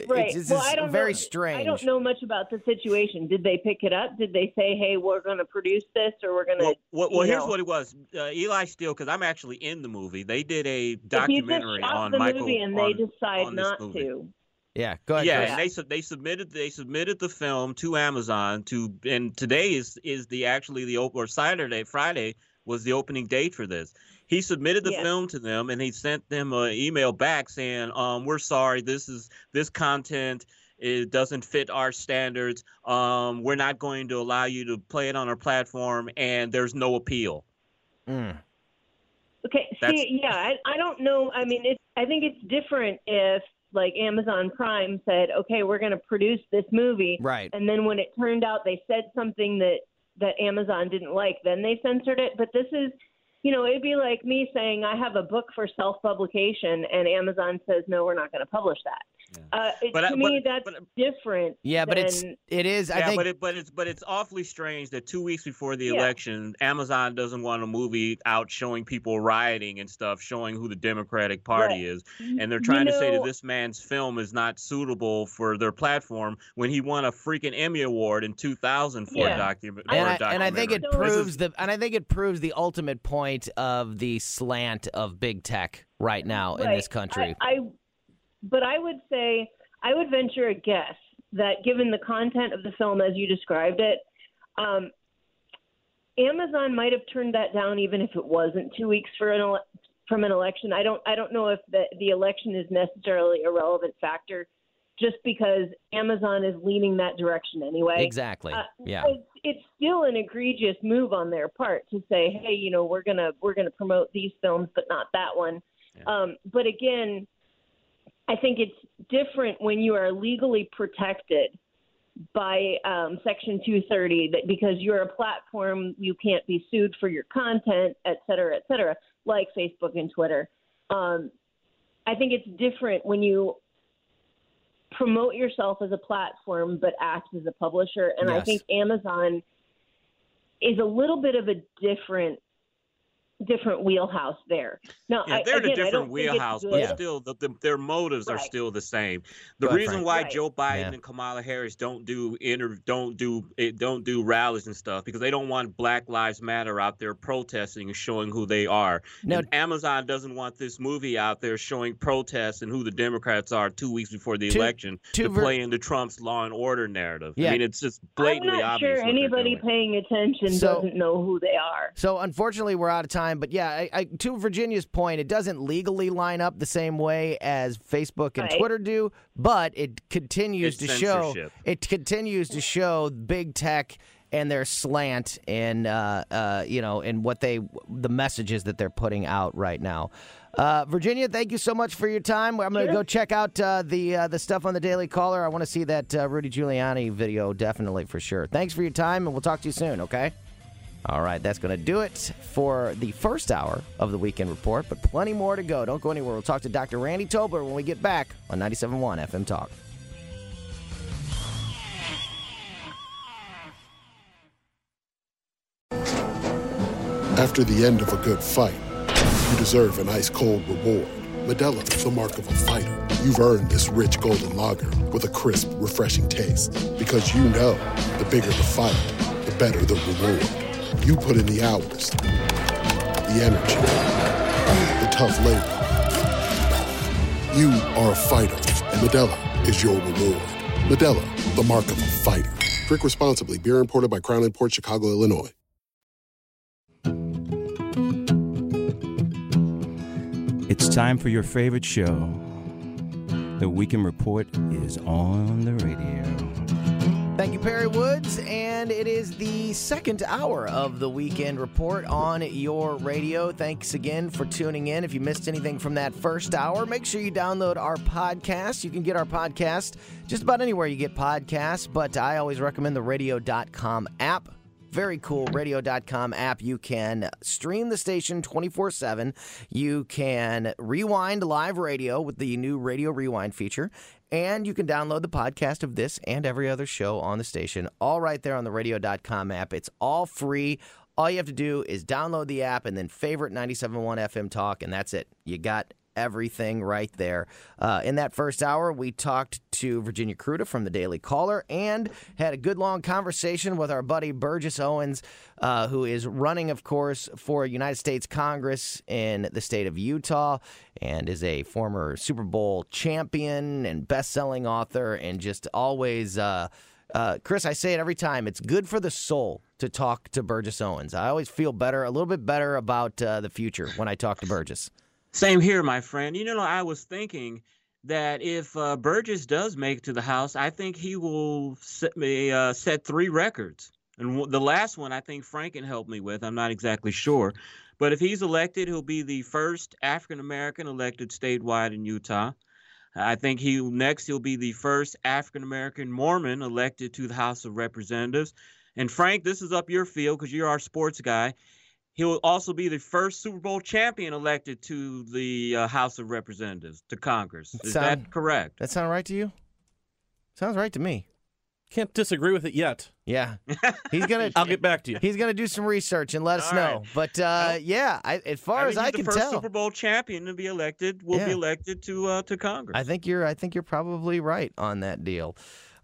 Right. it's, it's well, just I don't very know. strange. I don't know much about the situation. Did they pick it up? Did they say, "Hey, we're going to produce this," or we're going to? Well, well, well here's know. what it was. Uh, Eli Steele, because I'm actually in the movie. They did a If you documentary on the Michael. movie and on, they decide on not movie. to. Yeah, go ahead. yeah, Chris. and they they submitted they submitted the film to Amazon to and today is is the actually the or Saturday Friday was the opening date for this. He submitted the Yeah. film to them and he sent them an email back saying, um, "We're sorry, this is this content." It doesn't fit our standards. Um, we're not going to allow you to play it on our platform, and there's no appeal. Mm. Okay, That's- see, yeah, I, I don't know. I mean, it's I think it's different if like Amazon Prime said, okay, we're going to produce this movie, Right. and then when it turned out they said something that that Amazon didn't like, then they censored it. But this is, you know, it'd be like me saying I have a book for self publication, and Amazon says no, we're not going to publish that. Uh, it, But to I- me, but- that's different. Yeah, but it's than- it is. I yeah, think but it, but it's but it's awfully strange that two weeks before the Yeah. election, Amazon doesn't want a movie out showing people rioting and stuff, showing who the Democratic Party Right. is, and they're You trying to say that this man's film is not suitable for their platform when he won a freaking Emmy award in 2000 for Yeah. a document. and for a I, and I think it documentary. This is- proves the and I think it proves the ultimate point of the slant of big tech right now in this country. I, I, but I would say I would venture a guess that given the content of the film as you described it, um, Amazon might have turned that down even if it wasn't two weeks for an ele- from an election. I don't I don't know if the the election is necessarily a relevant factor, just because Amazon is leaning that direction anyway. exactly. Uh, yeah. it's, it's still an egregious move on their part to say, "Hey, you know, we're gonna we're gonna promote these films, but not that one." Um, but again, I think it's different when you are legally protected by um, Section 230 that because you're a platform, you can't be sued for your content, et cetera, et cetera, like Facebook and Twitter. Um, I think it's different when you promote yourself as a platform but act as a publisher. And I think Amazon is a little bit of a different different wheelhouse there. No, Yeah, they're in again, a I different don't think it's wheelhouse, good. but still, the, the, their motives are still the same. The Go reason Frank. why Right. Joe Biden Yeah. and Kamala Harris don't do inter, don't do eh, don't do rallies and stuff because they don't want Black Lives Matter out there protesting and showing who they are. No. And Amazon doesn't want this movie out there showing protests and who the Democrats are two weeks before the Two- election two to ver- play into Trump's law and order narrative. Yeah. I mean, it's just blatantly I'm not obvious. sure anybody paying attention So- doesn't know who they are. So unfortunately, we're out of time. But yeah, I, I, to Virginia's point, it doesn't legally line up the same way as Facebook and Right. Twitter do, but it continues It's to show it continues to show big tech and their slant in uh, uh, you know in what they the messages that they're putting out right now. Uh, Virginia, thank you so much for your time. I'm going to go check out uh, the uh, the stuff on the Daily Caller. I want to see that uh, Rudy Giuliani video definitely for sure. Thanks for your time, and we'll talk to you soon. Okay. All right, that's going to do it for the first hour of the Weekend Report, but plenty more to go. Don't go anywhere. We'll talk to Dr. Randy Tobler when we get back on 97.1 FM Talk. After the end of a good fight, you deserve an ice cold reward. Modelo is the mark of a fighter. You've earned this rich golden lager with a crisp, refreshing taste. Because you know the bigger the fight, the better the reward. You put in the hours, the energy, the tough labor. You are a fighter, and Modelo is your reward. Modelo, the mark of a fighter. Drink responsibly. Beer imported by Crown Port Chicago, Illinois. It's time for your favorite show. The Weekend Report is on the radio. Thank you, Perry Woods. And it is the second hour of the Weekend Report on your radio. Thanks again for tuning in. If you missed anything from that first hour, make sure you download our podcast. You can get our podcast just about anywhere you get podcasts, but I always recommend the radio.com app very cool radio.com app. You can stream the station 24 7. You can rewind live radio with the new radio rewind feature. And you can download the podcast of this and every other show on the station, all right there on the radio.com app. It's all free. All you have to do is download the app and then favorite 97.1 FM Talk, and that's it. You got everything right there. Uh, in that first hour, we talked to Virginia Kruta from the Daily Caller and had a good long conversation with our buddy Burgess Owens, uh, who is running, of course, for United States Congress in the state of Utah and is a former Super Bowl champion and best selling author and just always. Uh, uh, Chris, I say it every time. It's good for the soul to talk to Burgess Owens. I always feel better, a little bit better about uh, the future when I talk to Burgess. Same here, my friend. You know, I was thinking that if uh, Burgess does make it to the House, I think he will set, me, uh, set three records. And w- the last one, I think Franken helped me with. I'm not exactly sure. But if he's elected, he'll be the first African American elected statewide in Utah. I think he next he'll be the first African American Mormon elected to the House of Representatives. And Frank, this is up your field because you're our sports guy. He will also be the first Super Bowl champion elected to the uh, House of Representatives, to Congress. Is Sound- that correct? That sound right to you? Sounds right to me. Can't disagree with it yet. Yeah, he's gonna. I'll get back to you. He's gonna do some research and let us All know. right. But uh, yeah, I, as far I as think I he's can the first Super Bowl champion to be elected will Yeah. be elected to uh, to Congress. I think you're. I think you're probably right on that deal.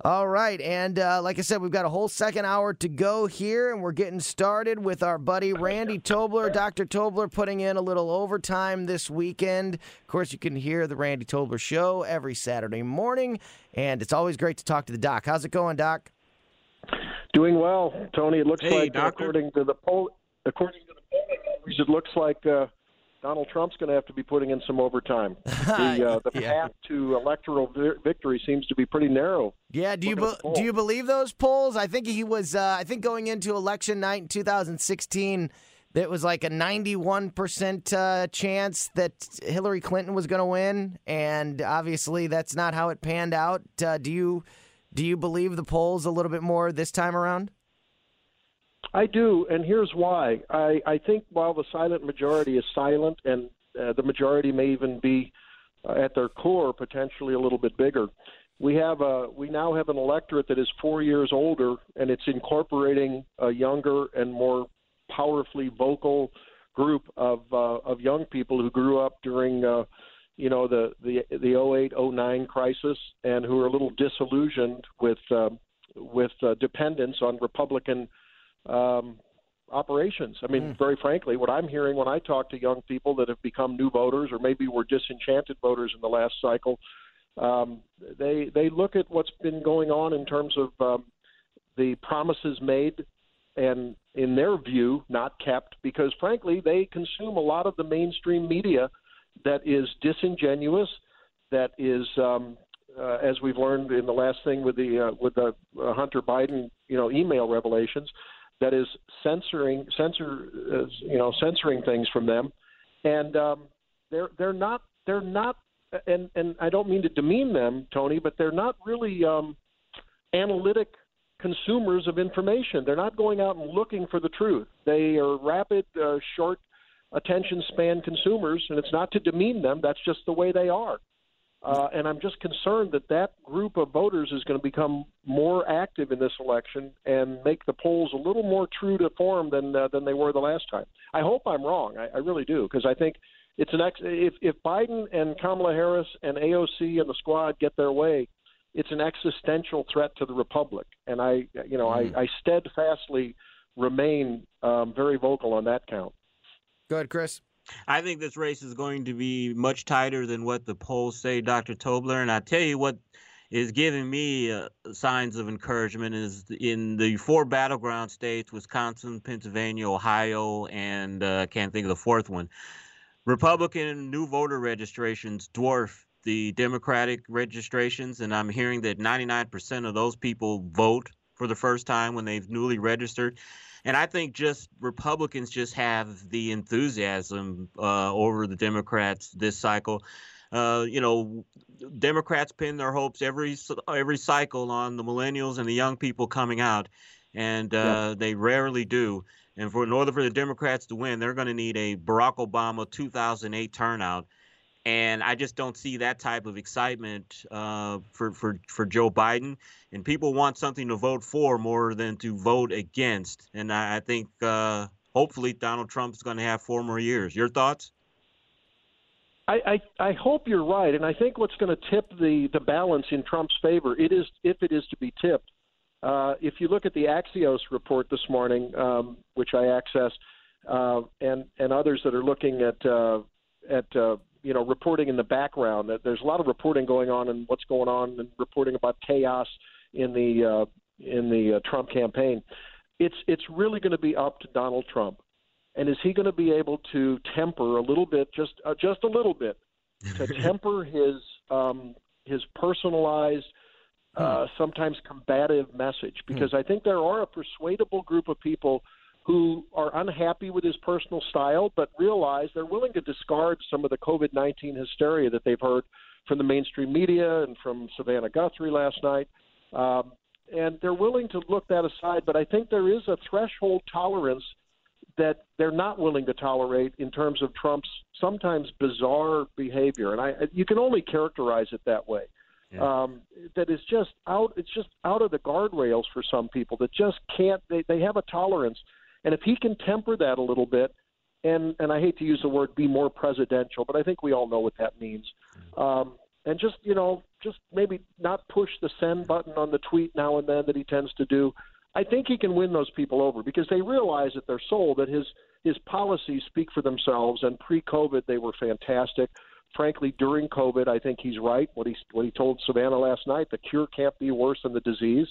All right, and uh, like I said, we've got a whole second hour to go here, and we're getting started with our buddy Randy Tobler. Dr. Tobler putting in a little overtime this weekend. Of course, you can hear the Randy Tobler Show every Saturday morning, and it's always great to talk to the doc. How's it going, Doc? Doing well, Tony. It looks Hey, like, doctor. according to the poll, according to the polling numbers, it looks like uh, Donald Trump's going to have to be putting in some overtime. The uh, the Yeah. path to electoral vi- victory seems to be pretty narrow. Yeah, do you be- do you believe those polls? I think he was. Uh, I think going into election night in 2016, it was like a 91 percent uh, chance that Hillary Clinton was going to win, and obviously that's not how it panned out. Uh, do you do you believe the polls a little bit more this time around? I do, and here's why. I, I think while the silent majority is silent, and uh, the majority may even be uh, at their core potentially a little bit bigger, we have a we now have an electorate that is four years older, and it's incorporating a younger and more powerfully vocal group of uh, of young people who grew up during. Uh, you know the the the 08 09 crisis and who are a little disillusioned with uh, with uh, dependence on Republican um, operations. I mean, very frankly, what I'm hearing when I talk to young people that have become new voters or maybe were disenchanted voters in the last cycle, um, they they look at what's been going on in terms of um, the promises made and in their view not kept because frankly they consume a lot of the mainstream media that is disingenuous that is um, uh, as we've learned in the last thing with the uh, with the uh, Hunter Biden you know email revelations that is censoring censor uh, you know censoring things from them, and um, they're they're not they're not and and I don't mean to demean them, Tony, but they're not really um, analytic consumers of information. They're not going out and looking for the truth. They are rapid, uh, short attention span consumers, and it's not to demean them. That's just the way they are. Uh, and I'm just concerned that that group of voters is going to become more active in this election and make the polls a little more true to form than uh, than they were the last time. I hope I'm wrong. I, I really do because I think it's an ex- if if Biden and Kamala Harris and AOC and the squad get their way, it's an existential threat to the republic. And I, you know, mm. I, I steadfastly remain um, very vocal on that count. Go ahead, Chris. I think this race is going to be much tighter than what the polls say, Dr. Tobler. And I tell you what is giving me uh, signs of encouragement is in the four battleground states Wisconsin, Pennsylvania, Ohio, and uh, I can't think of the fourth one. Republican new voter registrations dwarf the Democratic registrations, and I'm hearing that 99% of those people vote for the first time when they've newly registered. And I think just Republicans just have the enthusiasm uh, over the Democrats this cycle. Uh, you know, Democrats pin their hopes every every cycle on the millennials and the young people coming out, and uh, yeah. they rarely do. And for in order for the Democrats to win, they're going to need a Barack Obama 2008 turnout and I just don't see that type of excitement uh, for for for Joe Biden. And people want something to vote for more than to vote against. And I, I think uh, hopefully Donald Trump is going to have four more years. Your thoughts? I, I, I hope you're right, and I think what's going to tip the, the balance in Trump's favor, it is if it is to be tipped. Uh, if you look at the Axios report this morning, um, which I accessed, uh, and and others that are looking at uh, at uh, you know reporting in the background. There's a lot of reporting going on and what's going on and reporting about chaos in the uh, in the uh, Trump campaign. It's it's really going to be up to Donald Trump, and is he going to be able to temper a little bit, just uh, just a little bit, to temper his um, his personalized. Uh, sometimes combative message because I think there are a persuadable group of people who are unhappy with his personal style, but realize they're willing to discard some of the COVID 19 hysteria that they've heard from the mainstream media and from Savannah Guthrie last night. Um, and they're willing to look that aside, but I think there is a threshold tolerance that they're not willing to tolerate in terms of Trump's sometimes bizarre behavior, and I you can only characterize it that way. Yeah. Um, that is just out. It's just out of the guardrails for some people that just can't. They they have a tolerance and if he can temper that a little bit, and and I hate to use the word be more presidential, but I think we all know what that means. Um, and just you know, just maybe not push the send button on the tweet now and then that he tends to do. I think he can win those people over because they realize at their soul that his his policies speak for themselves. And pre-COVID, they were fantastic. Frankly, during COVID, I think he's right. What he what he told Savannah last night: the cure can't be worse than the disease,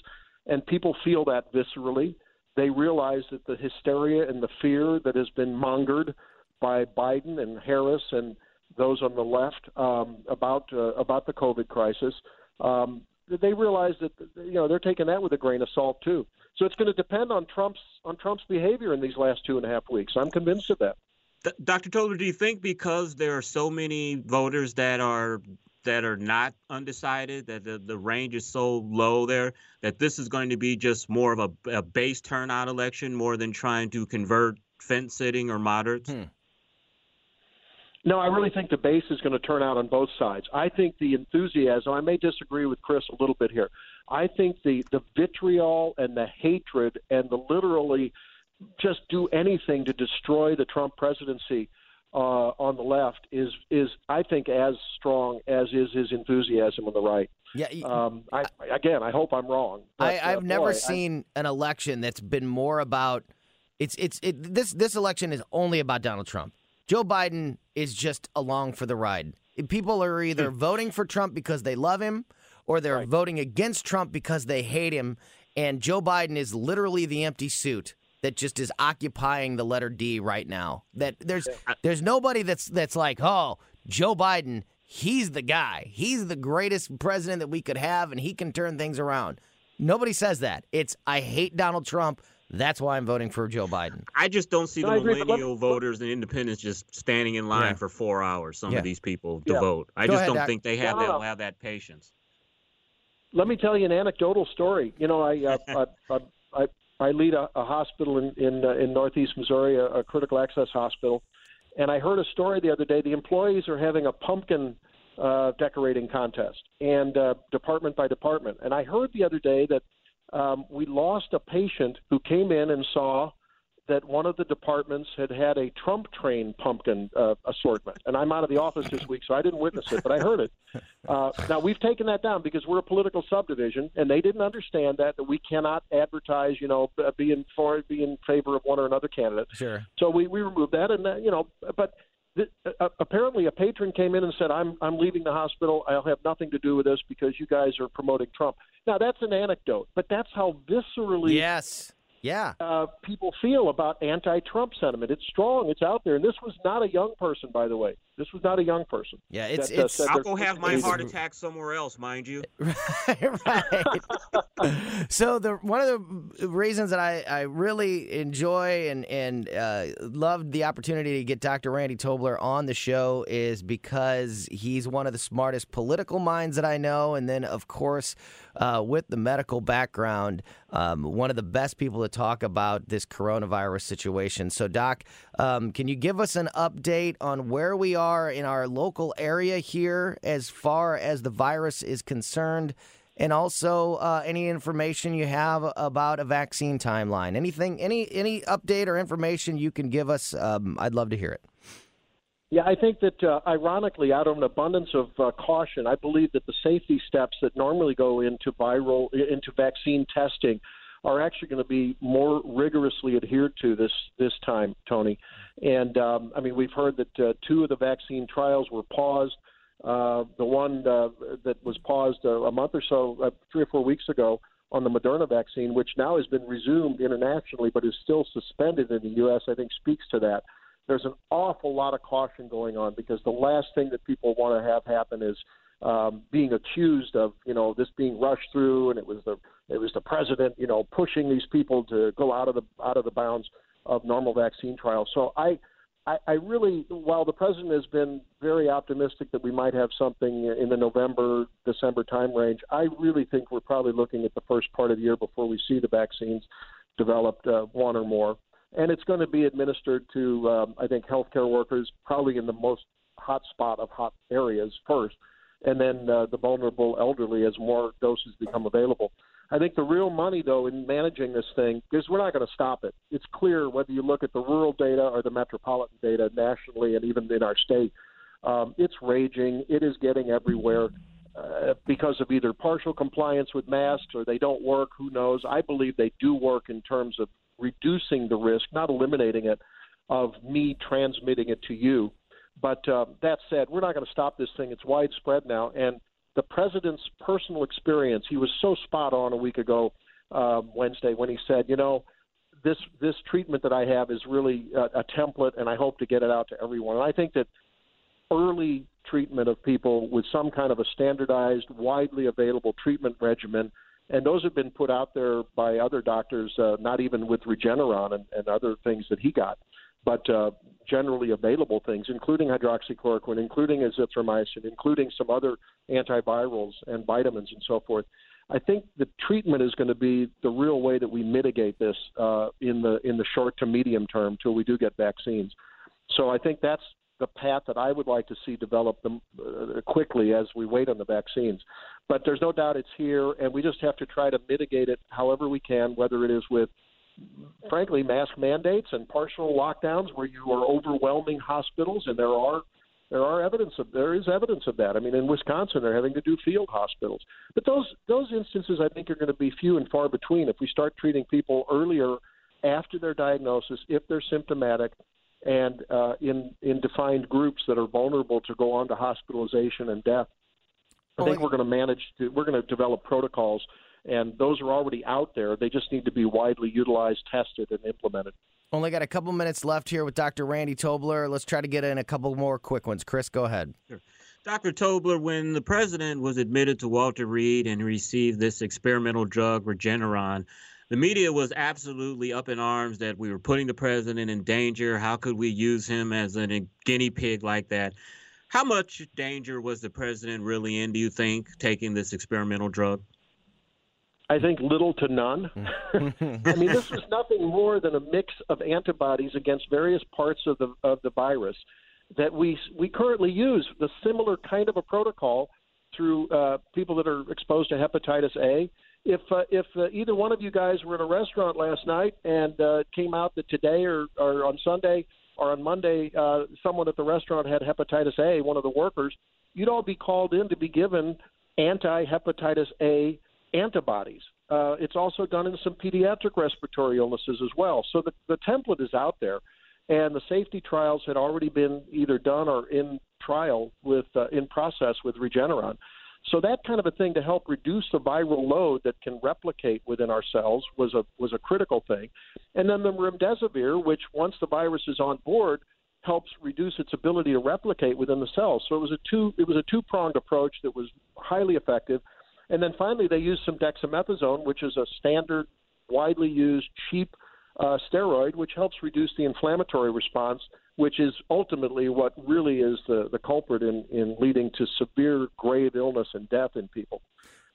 and people feel that viscerally. They realize that the hysteria and the fear that has been mongered by Biden and Harris and those on the left um, about uh, about the COVID crisis, um, they realize that you know they're taking that with a grain of salt too. So it's going to depend on Trump's on Trump's behavior in these last two and a half weeks. I'm convinced of that. Dr. Tobler, do you think because there are so many voters that are that are not undecided, that the, the range is so low there, that this is going to be just more of a, a base turnout election more than trying to convert fence sitting or moderates? Hmm. No, I really think the base is going to turn out on both sides. I think the enthusiasm, I may disagree with Chris a little bit here. I think the, the vitriol and the hatred and the literally just do anything to destroy the Trump presidency uh, on the left is is I think as strong as is his enthusiasm on the right. Yeah. Um, I, again, I hope I'm wrong. But, I, have uh, never boy, seen I, an election that's been more about. It's it's it, this this election is only about Donald Trump. Joe Biden is just along for the ride. People are either hmm. voting for Trump because they love him, or they're right. voting against Trump because they hate him. And Joe Biden is literally the empty suit that just is occupying the letter D right now. That there's there's nobody that's that's like, oh, Joe Biden, he's the guy. He's the greatest president that we could have, and he can turn things around. Nobody says that. It's I hate Donald Trump. That's why I'm voting for Joe Biden. I just don't see No, the I agree, but millennial voters and independents just standing in line Yeah. for four hours. Some Yeah. of these people to Yeah. vote. I Go just ahead, don't Doc. think they have No, no, that no. have that patience. Let me tell you an anecdotal story. You know, I uh, I, I, I lead a, a hospital in in, uh, in Northeast Missouri, a, a critical access hospital, and I heard a story the other day. The employees are having a pumpkin uh, decorating contest, and uh, department by department. And I heard the other day that um, we lost a patient who came in and saw that one of the departments had had a Trump train pumpkin uh, assortment. And I'm out of the office this week, so I didn't witness it, but I heard it. Uh, now we've taken that down because we're a political subdivision, and they didn't understand that that we cannot advertise, you know, uh, be in for be in favor of one or another candidate. Sure. So we we removed that, and uh, you know, but. th- Uh, apparently, a patron came in and said, "I'm I'm leaving the hospital. I'll have nothing to do with this because you guys are promoting Trump." Now that's an anecdote, but that's how viscerally Yes. Yeah. uh, people feel about anti-Trump sentiment. It's strong. It's out there. And this was not a young person, by the way. This was not a young person. Yeah, it's that, uh, it's said I'll they're- go have my heart attack somewhere else, mind you. right. so the one of the reasons that I, I really enjoy and and uh, loved the opportunity to get Dr. Randy Tobler on the show is because he's one of the smartest political minds that I know, and then of course uh, with the medical background, um, one of the best people to talk about this coronavirus situation. So, Doc, um, can you give us an update on where we are in our local area here as far as the virus is concerned? And also, uh, any information you have about a vaccine timeline? Anything, any any update or information you can give us? Um, I'd love to hear it. Yeah, I think that uh, ironically, out of an abundance of uh, caution, I believe that the safety steps that normally go into viral into vaccine testing are actually going to be more rigorously adhered to this this time, Tony. And um, I mean, we've heard that uh, two of the vaccine trials were paused. Uh, the one uh, that was paused uh, a month or so, three or four weeks ago, on the Moderna vaccine, which now has been resumed internationally, but is still suspended in the U.S., I think speaks to that there's an awful lot of caution going on because the last thing that people want to have happen is um, being accused of you know this being rushed through and it was the it was the president you know pushing these people to go out of the out of the bounds of normal vaccine trials. So I. I, really, while the president has been very optimistic that we might have something in the November, December time range, I really think we're probably looking at the first part of the year before we see the vaccines developed, uh, one or more and it's going to be administered to um, I think healthcare workers probably in the most hot spot of hot areas first, and then uh, the vulnerable elderly as more doses become available. I think the real money though in managing this thing because we're not going to stop it. It's clear whether you look at the rural data or the metropolitan data nationally and even in our state, um, it's raging. It is getting everywhere. Uh, because of either partial compliance with masks or they don't work, who knows? I believe they do work in terms of reducing the risk, not eliminating it, of me transmitting it to you. But uh, that said, we're not going to stop this thing. It's widespread now. And the president's personal experience, he was so spot on a week ago, um, Wednesday, when he said, you know, this this treatment that I have is really a, a template, and I hope to get it out to everyone. And I think that early treatment of people with some kind of a standardized, widely available treatment regimen and those have been put out there by other doctors, uh, not even with Regeneron and, and other things that he got, but uh, generally available things, including hydroxychloroquine, including azithromycin, including some other antivirals and vitamins and so forth. I think the treatment is going to be the real way that we mitigate this uh, in the in the short to medium term till we do get vaccines. So I think that's the path that I would like to see develop them uh, quickly as we wait on the vaccines. But there's no doubt it's here, and we just have to try to mitigate it however we can, whether it is with, frankly, mask mandates and partial lockdowns where you are overwhelming hospitals, and there are there are evidence of there is evidence of that. I mean, in Wisconsin, they're having to do field hospitals, but those those instances I think are going to be few and far between if we start treating people earlier after their diagnosis if they're symptomatic and uh, in in defined groups that are vulnerable to go on to hospitalization and death. I think we're going to manage to we're going to develop protocols, and those are already out there. They just need to be widely utilized, tested, and implemented. Only got a couple minutes left here with Dr. Randy Tobler. Let's try to get in a couple more quick ones. Chris, go ahead. Sure. Dr. Tobler, when the president was admitted to Walter Reed and received this experimental drug, Regeneron, the media was absolutely up in arms that we were putting the president in danger. How could we use him as a guinea pig like that? How much danger was the president really in, do you think, taking this experimental drug? I think little to none. I mean, this was nothing more than a mix of antibodies against various parts of the of the virus that we we currently use. The similar kind of a protocol through uh, people that are exposed to hepatitis A. If uh, if uh, either one of you guys were in a restaurant last night and uh, came out that today or, or on Sunday or on Monday uh, someone at the restaurant had hepatitis A, one of the workers, you'd all be called in to be given anti-hepatitis A antibodies. Uh, it's also done in some pediatric respiratory illnesses as well. So the, the template is out there, and the safety trials had already been either done or in trial with uh, in process with Regeneron. So that kind of a thing to help reduce the viral load that can replicate within our cells was a was a critical thing. And then the remdesivir, which once the virus is on board, helps reduce its ability to replicate within the cells. So it was a two it was a two pronged approach that was highly effective and then finally, they used some dexamethasone, which is a standard, widely used, cheap uh, steroid, which helps reduce the inflammatory response, which is ultimately what really is the, the culprit in, in leading to severe, grave illness and death in people.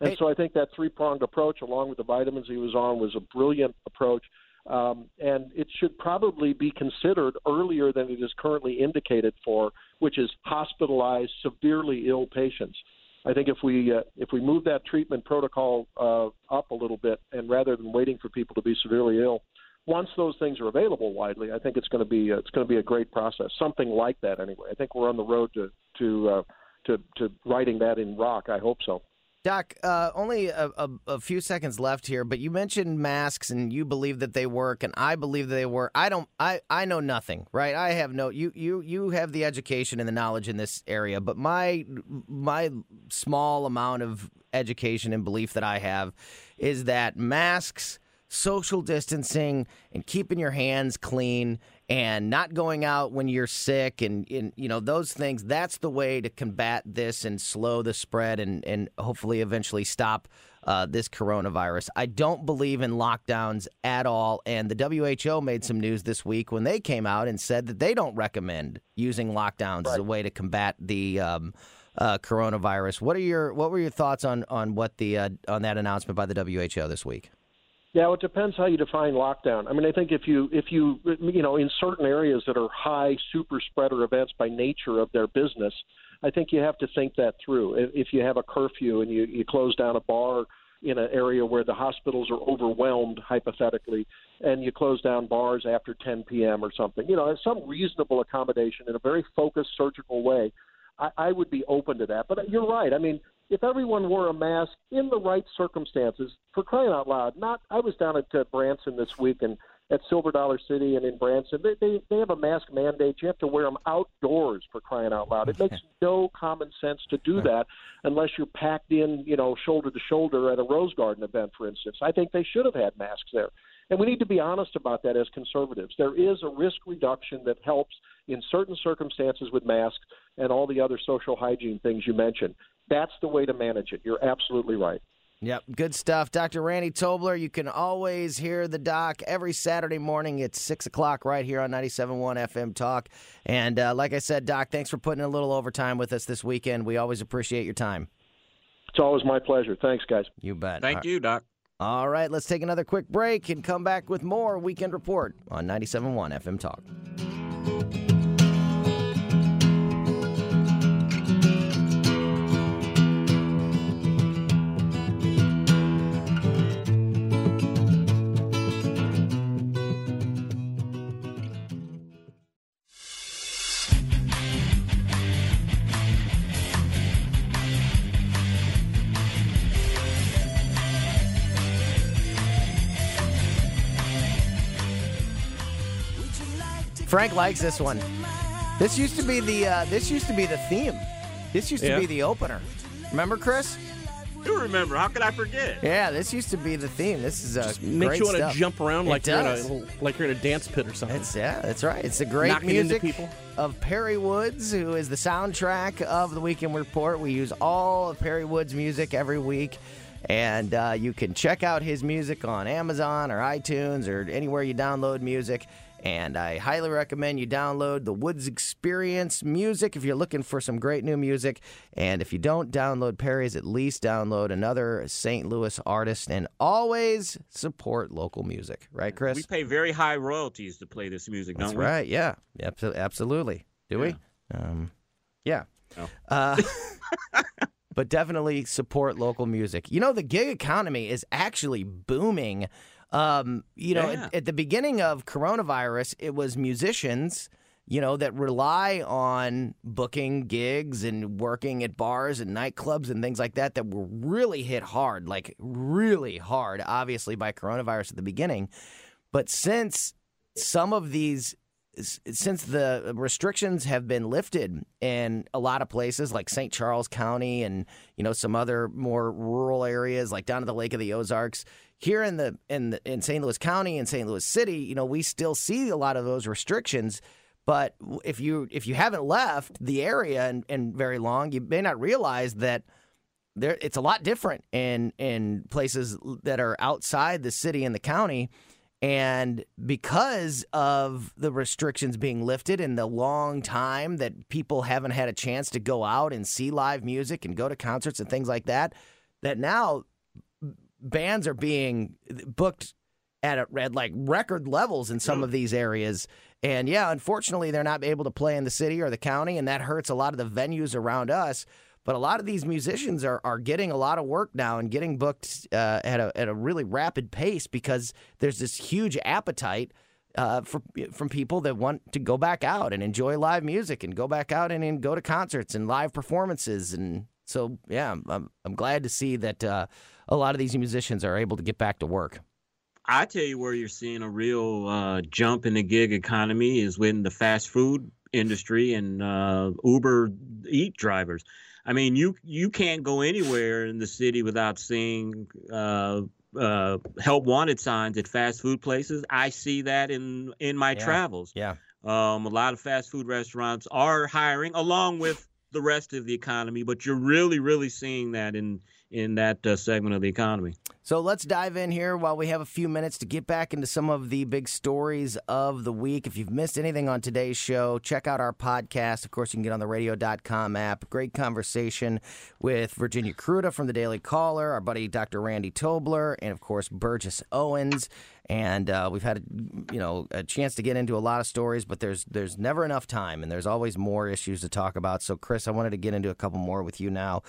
And hey. so I think that three pronged approach, along with the vitamins he was on, was a brilliant approach. Um, and it should probably be considered earlier than it is currently indicated for, which is hospitalized, severely ill patients. I think if we uh, if we move that treatment protocol uh, up a little bit, and rather than waiting for people to be severely ill, once those things are available widely, I think it's going to be uh, it's going to be a great process. Something like that, anyway. I think we're on the road to to uh, to to writing that in rock. I hope so. Doc, uh, only a, a, a, few seconds left here, but you mentioned masks and you believe that they work, and I believe that they work. I don't. I, I know nothing, right? I have no. You you you have the education and the knowledge in this area, but my my small amount of education and belief that I have is that masks, social distancing, and keeping your hands clean and not going out when you're sick and, and, you know those things that's the way to combat this and slow the spread and, and hopefully eventually stop uh, this coronavirus. I don't believe in lockdowns at all and the who made some news this week when they came out and said that they don't recommend using lockdowns right. as a way to combat the um, uh, coronavirus. What are your what were your thoughts on on what the uh, on that announcement by the who this week yeah, it depends how you define lockdown. I mean, I think if you if you you know in certain areas that are high super spreader events by nature of their business, I think you have to think that through. If you have a curfew and you you close down a bar in an area where the hospitals are overwhelmed, hypothetically, and you close down bars after 10 p.m. or something, you know, some reasonable accommodation in a very focused surgical way, I, I would be open to that. But you're right. I mean, if everyone wore a mask in the right circumstances, for crying out loud, not I was down at uh, Branson this week and at Silver Dollar City and in Branson, they, they they have a mask mandate. You have to wear them outdoors for crying out loud. It makes no common sense to do that unless you're packed in, you know, shoulder to shoulder at a Rose Garden event, for instance. I think they should have had masks there. And we need to be honest about that as conservatives. There is a risk reduction that helps in certain circumstances with masks and all the other social hygiene things you mentioned. That's the way to manage it. You're absolutely right. Yep, good stuff. Dr. Randy Tobler, you can always hear the doc every Saturday morning at 6 o'clock right here on 97.1 FM Talk. And uh, like I said, Doc, thanks for putting a little overtime with us this weekend. We always appreciate your time. It's always my pleasure. Thanks, guys. You bet. Thank you, Doc. All right, let's take another quick break and come back with more Weekend Report on 97.1 FM Talk. Frank likes this one. This used to be the uh, this used to be the theme. This used to be the opener. Remember, Chris? do remember. How could I forget? Yeah, this used to be the theme. This is uh, Makes great you want to jump around like you're, in a, like you're in a dance pit or something. It's yeah, that's right. It's a great Knocking into music people. of Perry Woods, who is the soundtrack of the Weekend Report. We use all of Perry Woods' music every week, and uh, you can check out his music on Amazon or iTunes or anywhere you download music. And I highly recommend you download the Woods Experience music if you're looking for some great new music. And if you don't download Perry's, at least download another St. Louis artist. And always support local music, right, Chris? We pay very high royalties to play this music, That's don't we? right. Yeah. Absolutely. Do we? Um, yeah. No. Uh, but definitely support local music. You know, the gig economy is actually booming. Um, you know, Yeah. at, at the beginning of coronavirus, it was musicians, you know, that rely on booking gigs and working at bars and nightclubs and things like that that were really hit hard, like really hard, obviously, by coronavirus at the beginning. But since some of these since the restrictions have been lifted in a lot of places like St. Charles County and you know some other more rural areas like down to the Lake of the Ozarks here in the in the, in St. Louis County and St. Louis City you know we still see a lot of those restrictions but if you if you haven't left the area and very long you may not realize that there it's a lot different in in places that are outside the city and the county and because of the restrictions being lifted and the long time that people haven't had a chance to go out and see live music and go to concerts and things like that that now bands are being booked at, a, at like record levels in some of these areas. And yeah, unfortunately, they're not able to play in the city or the county, and that hurts a lot of the venues around us. But a lot of these musicians are, are getting a lot of work now and getting booked uh, at a at a really rapid pace because there's this huge appetite uh, for from people that want to go back out and enjoy live music and go back out and, and go to concerts and live performances and so yeah, I'm I'm, I'm glad to see that uh, a lot of these musicians are able to get back to work. I tell you where you're seeing a real uh, jump in the gig economy is within the fast food industry and uh, Uber Eat drivers. I mean, you you can't go anywhere in the city without seeing uh, uh, help wanted signs at fast food places. I see that in in my Yeah. travels. Yeah. Um, a lot of fast food restaurants are hiring, along with the rest of the economy. But you're really, really seeing that in in that uh, segment of the economy. So let's dive in here while we have a few minutes to get back into some of the big stories of the week. If you've missed anything on today's show, check out our podcast. Of course, you can get on the radio.com app. Great conversation with Virginia Kruta from the Daily Caller, our buddy Dr. Randy Tobler, and of course, Burgess Owens. And uh, we've had, you know, a chance to get into a lot of stories, but there's there's never enough time, and there's always more issues to talk about. So, Chris, I wanted to get into a couple more with you now.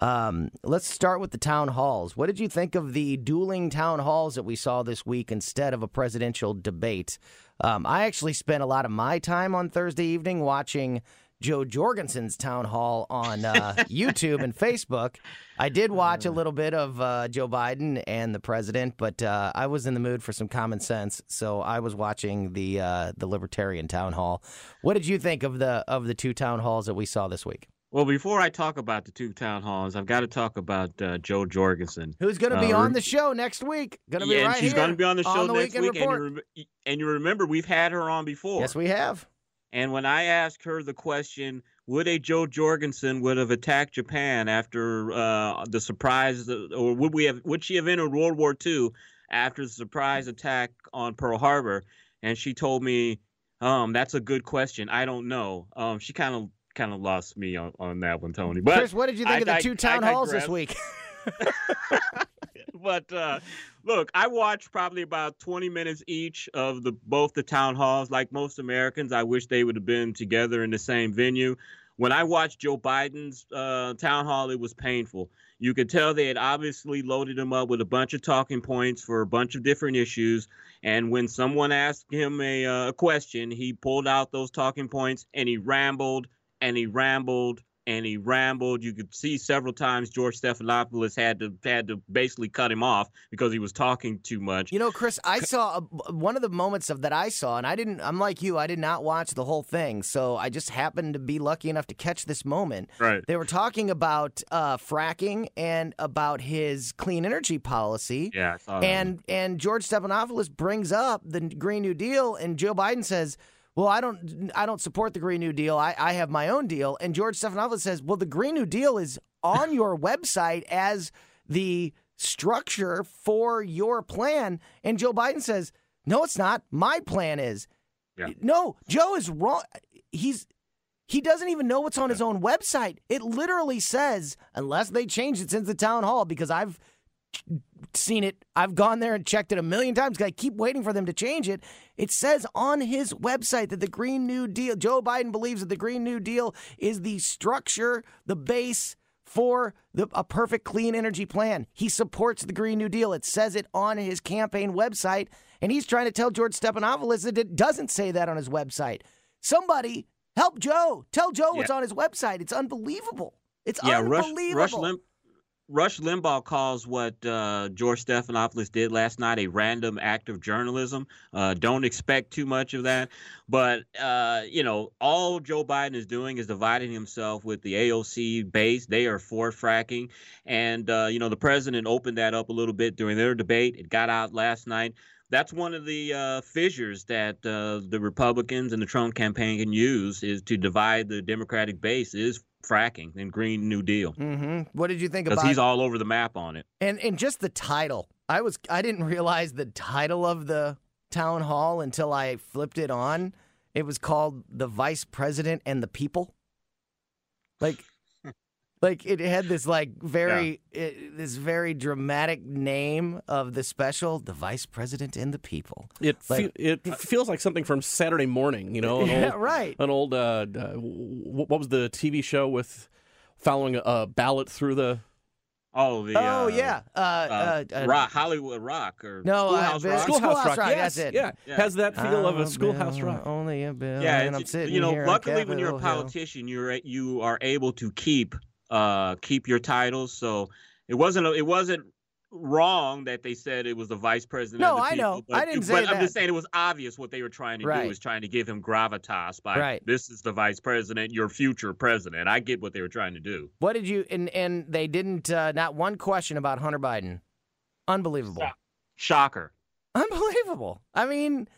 Um, let's start with the town halls. What did you think of the dueling town halls that we saw this week instead of a presidential debate? Um, I actually spent a lot of my time on Thursday evening watching Jo Jorgensen's town hall on uh, YouTube and Facebook. I did watch a little bit of uh, Joe Biden and the president, but uh, I was in the mood for some common sense, so I was watching the uh, the Libertarian town hall. What did you think of the of the two town halls that we saw this week? Well, before I talk about the two town halls, I've got to talk about uh, Jo Jorgensen. Who's going to be Uh, on the show next week? Going to be yeah, right and she's going to be on the show the next week. And you, rem- and you remember, we've had her on before. Yes, we have. And when I asked her the question, would a Jo Jorgensen would have attacked Japan after uh, the surprise, or would we have? Would she have entered World War II after the surprise attack on Pearl Harbor? And she told me, um, "That's a good question. I don't know." Um, she kind of kind of lost me on, on that one, Tony. But Chris, what did you think I of the dig- two I town halls this week? but uh, look, I watched probably about 20 minutes each of the both the town halls. Like most Americans, I wish they would have been together in the same venue. When I watched Joe Biden's uh, town hall, it was painful. You could tell they had obviously loaded him up with a bunch of talking points for a bunch of different issues. And when someone asked him a, uh, a question, he pulled out those talking points and he rambled and he rambled and he rambled. You could see several times George Stephanopoulos had to had to basically cut him off because he was talking too much. You know, Chris, I saw a, one of the moments of that I saw, and I didn't. I'm like you. I did not watch the whole thing, so I just happened to be lucky enough to catch this moment. Right. They were talking about uh, fracking and about his clean energy policy. Yeah, I saw that. And and George Stephanopoulos brings up the Green New Deal, and Joe Biden says. Well, I don't. I don't support the Green New Deal. I, I have my own deal. And George Stephanopoulos says, "Well, the Green New Deal is on your website as the structure for your plan." And Joe Biden says, "No, it's not. My plan is." Yeah. No, Joe is wrong. He's he doesn't even know what's on his own website. It literally says, unless they changed it since the town hall, because I've seen it. I've gone there and checked it a million times. I keep waiting for them to change it. It says on his website that the Green New Deal, Joe Biden believes that the Green New Deal is the structure, the base for the, a perfect clean energy plan. He supports the Green New Deal. It says it on his campaign website, and he's trying to tell George Stephanopoulos that it doesn't say that on his website. Somebody help Joe. Tell Joe what's on his website. It's unbelievable. It's yeah, Rush, unbelievable. Rush, Lim- Rush Limbaugh calls what uh, George Stephanopoulos did last night a random act of journalism. Uh, don't expect too much of that. But, uh, you know, all Joe Biden is doing is dividing himself with the AOC base. They are for fracking. And, uh, you know, the president opened that up a little bit during their debate. It got out last night. That's one of the uh, fissures that uh, the Republicans and the Trump campaign can use is to divide the Democratic base is fracking and Green New Deal hmm What did you think about? because he's all over the map on it. And and just the title. I was I didn't realize the title of the town hall until I flipped it on. It was called The Vice President and the People. Like like it had this like very it, this very dramatic name of the special, The Vice President and the People. It Like- fe- it feels like something from Saturday morning, you know. An Yeah, old, right. An old uh, uh, what was the TV show with following a, a ballot through the? Oh, the Oh uh, yeah. Uh, uh, uh, Rock, Hollywood Rock or No, uh, Schoolhouse Rock. Schoolhouse Rock, Yes, that's it. Yeah, Yeah. has that feel of I'm a Schoolhouse bill, Rock. Only a bill. Yeah, and I'm it's, sitting you know, here luckily when you're a Capitol Hill. politician, you're a- you are able to keep uh keep your titles. So it wasn't a, it wasn't wrong that they said it was the vice president. No, of the I people, know. But, I didn't say but I'm just saying it was obvious what they were trying to Right. do was trying to give him gravitas by Right. this is the vice president, your future president. I get what they were trying to do. What did you and and they didn't uh, not one question about Hunter Biden. Unbelievable. Shocker. Unbelievable. I mean,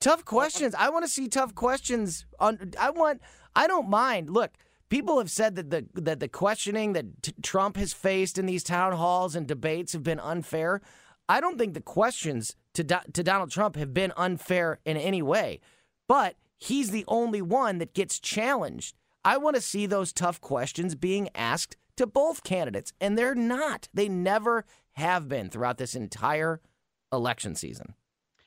tough questions. I want to see tough questions on I want I don't mind. Look, people have said that the that the questioning that t- Trump has faced in these town halls and debates have been unfair. I don't think the questions to Do- to Donald Trump have been unfair in any way. But he's the only one that gets challenged. I want to see those tough questions being asked to both candidates, and they're not. They never have been throughout this entire election season.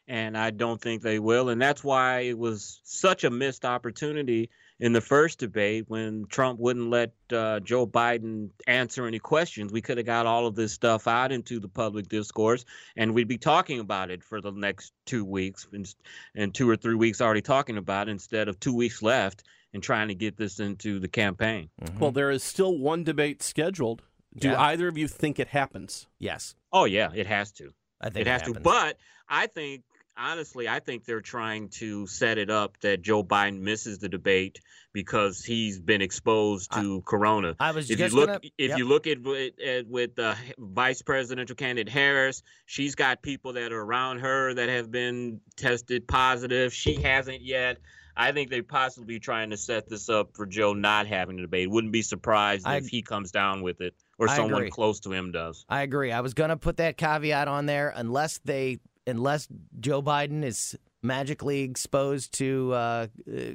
and I don't think they will. And that's why it was such a missed opportunity in the first debate when Trump wouldn't let uh, Joe Biden answer any questions. We could have got all of this stuff out into the public discourse, and we'd be talking about it for the next two weeks, and, and two or three weeks already talking about it instead of two weeks left and trying to get this into the campaign. Well, there is still one debate scheduled. Do Yeah. either of you think it happens? Yes. Oh yeah, it has to. I think it it has to. But I think honestly, I think they're trying to set it up that Joe Biden misses the debate because he's been exposed to corona. I was if just you look gonna- if yep. you look at, with- at with uh, Vice Presidential candidate Harris, she's got people that are around her that have been tested positive. She hasn't yet. I think they're possibly trying to set this up for Joe not having a debate. Wouldn't be surprised I- if he comes down with it or I someone agree. close to him does. I agree. I was going to put that caveat on there unless they unless Joe Biden is magically exposed to uh, uh,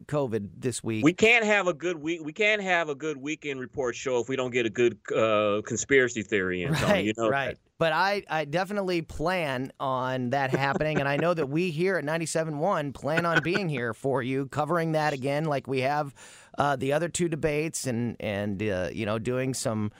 COVID this week. We can't have a good week. We can't have a good weekend report show if we don't get a good uh, conspiracy theory in. Right, you know right. that. But I, I definitely plan on that happening, and I know that we here at 97.1 plan on being here for you, covering that again, like we have uh, the other two debates, and and uh, you know doing some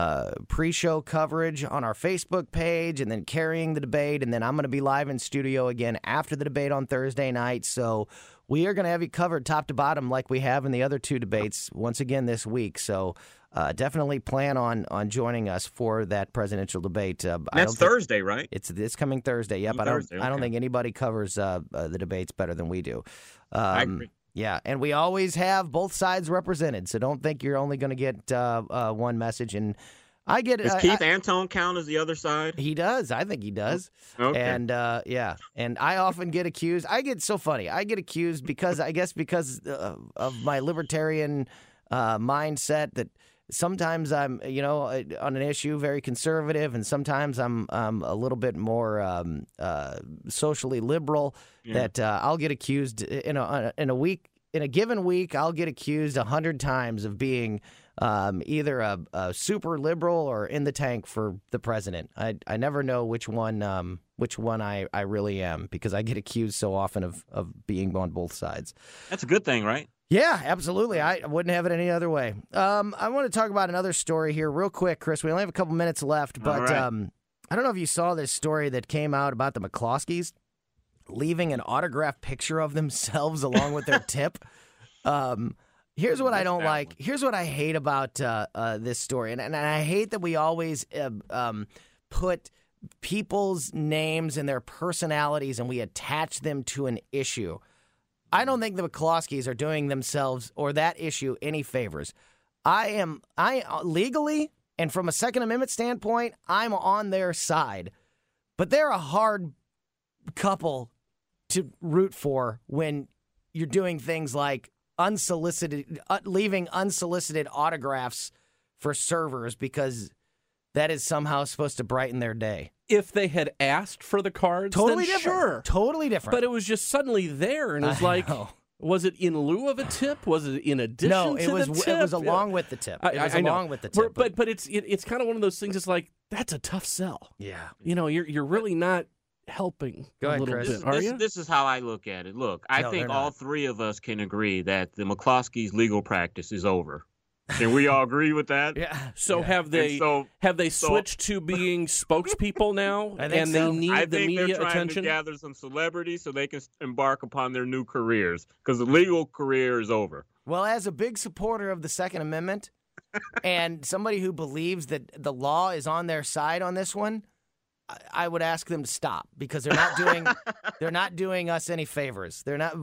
uh, pre-show coverage on our Facebook page, and then carrying the debate, and then I'm going to be live in studio again after the debate on Thursday night. So we are going to have you covered top to bottom like we have in the other two debates once again this week. So uh, definitely plan on on joining us for that presidential debate. Uh, That's Thursday, right? It's this coming Thursday. Yep. I don't. Thursday, I don't think anybody covers uh, uh, the debates better than we do. Um, I agree. Yeah, and we always have both sides represented. So don't think you're only going to get uh, uh, one message. And I get Does I- Keith I- Antone count as the other side? he does. I think he does. Okay. And uh, yeah, and I often get accused. I get so funny. I get accused because I guess because uh, of my libertarian uh, mindset that sometimes I'm you know uh, on an issue very conservative, and sometimes I'm um, a little bit more um, uh, socially liberal. Yeah. That uh, I'll get accused in a in a week in a given week. I'll get accused a hundred times of being um, either a, a super liberal or in the tank for the president. I I never know which one um, which one I, I really am because I get accused so often of, of being on both sides. That's a good thing, right? Yeah, absolutely. I wouldn't have it any other way. Um, I want to talk about another story here, real quick, Chris. We only have a couple minutes left, but right. um, I don't know if you saw this story that came out about the McCloskeys leaving an autographed picture of themselves along with their tip. Um, here's what I don't like. Here's what I hate about uh, uh, this story, and, and I hate that we always uh, um, put people's names and their personalities and we attach them to an issue. I don't think the McCloskeys are doing themselves or that issue any favors. I am I uh, legally and from a Second Amendment standpoint, I'm on their side. But they're a hard couple to root for when you're doing things like unsolicited uh, leaving unsolicited autographs for servers because that is somehow supposed to brighten their day. If they had asked for the cards, Totally then different. Sure, Totally different. But it was just suddenly there, and it's I like, know. was it in lieu of a tip? Was it in addition? To the tip? No, it was the it was along with the tip. I, It was I- I know. along with the tip. but but it's it, it's kind of one of those things. It's like that's a tough sell. Yeah, you know, you're you're really not helping Go a ahead, little Chris. bit, are this, you? this is how I look at it. Look, I No, think all not. three of us can agree that the McCloskeys' legal practice is over. Can we all agree with that? Yeah. So have they so- have they so- switched to being spokespeople now, I think and so. they need I the think media they're trying attention? to gather some celebrities so they can embark upon their new careers because the legal career is over. Well, as a big supporter of the Second Amendment and somebody who believes that the law is on their side on this one, I- I would ask them to stop because they're not doing they're not doing us any favors. They're not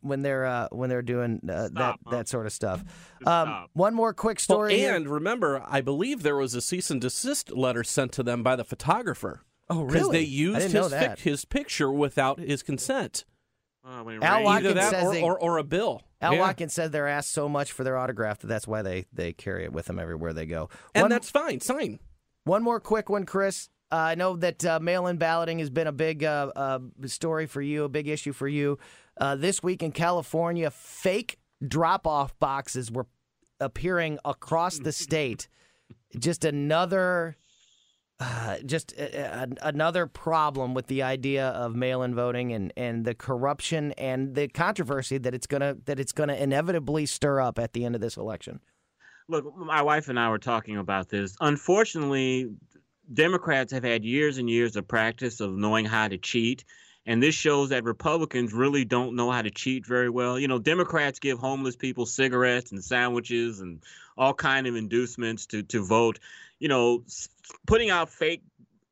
when they're uh, when they're doing uh, that huh? that sort of stuff. Um, one more quick Well, story. here. and remember, I believe there was a cease and desist letter sent to them by the photographer. Oh, Because really? they I used didn't know his, that. his picture without his consent. Oh, when it Al rains- Watkins that says or, they- or, or a bill. Al Yeah. Watkins said they're asked so much for their autograph that that's why they they carry it with them everywhere they go. And that's fine. Sign. One more quick one, Chris. Uh, I know that uh, mail-in balloting has been a big uh, uh, story for you, a big issue for you. Uh, this week in California, fake drop-off boxes were appearing across the state. Just another, uh, just a, a- another problem with the idea of mail-in voting and, and the corruption and the controversy that it's gonna that it's gonna inevitably stir up at the end of this election. Look, my wife and I were talking about this. Unfortunately, Democrats have had years and years of practice of knowing how to cheat. And this shows that Republicans really don't know how to cheat very well. You know, Democrats give homeless people cigarettes and sandwiches and all kind of inducements to, to vote. You know, putting out fake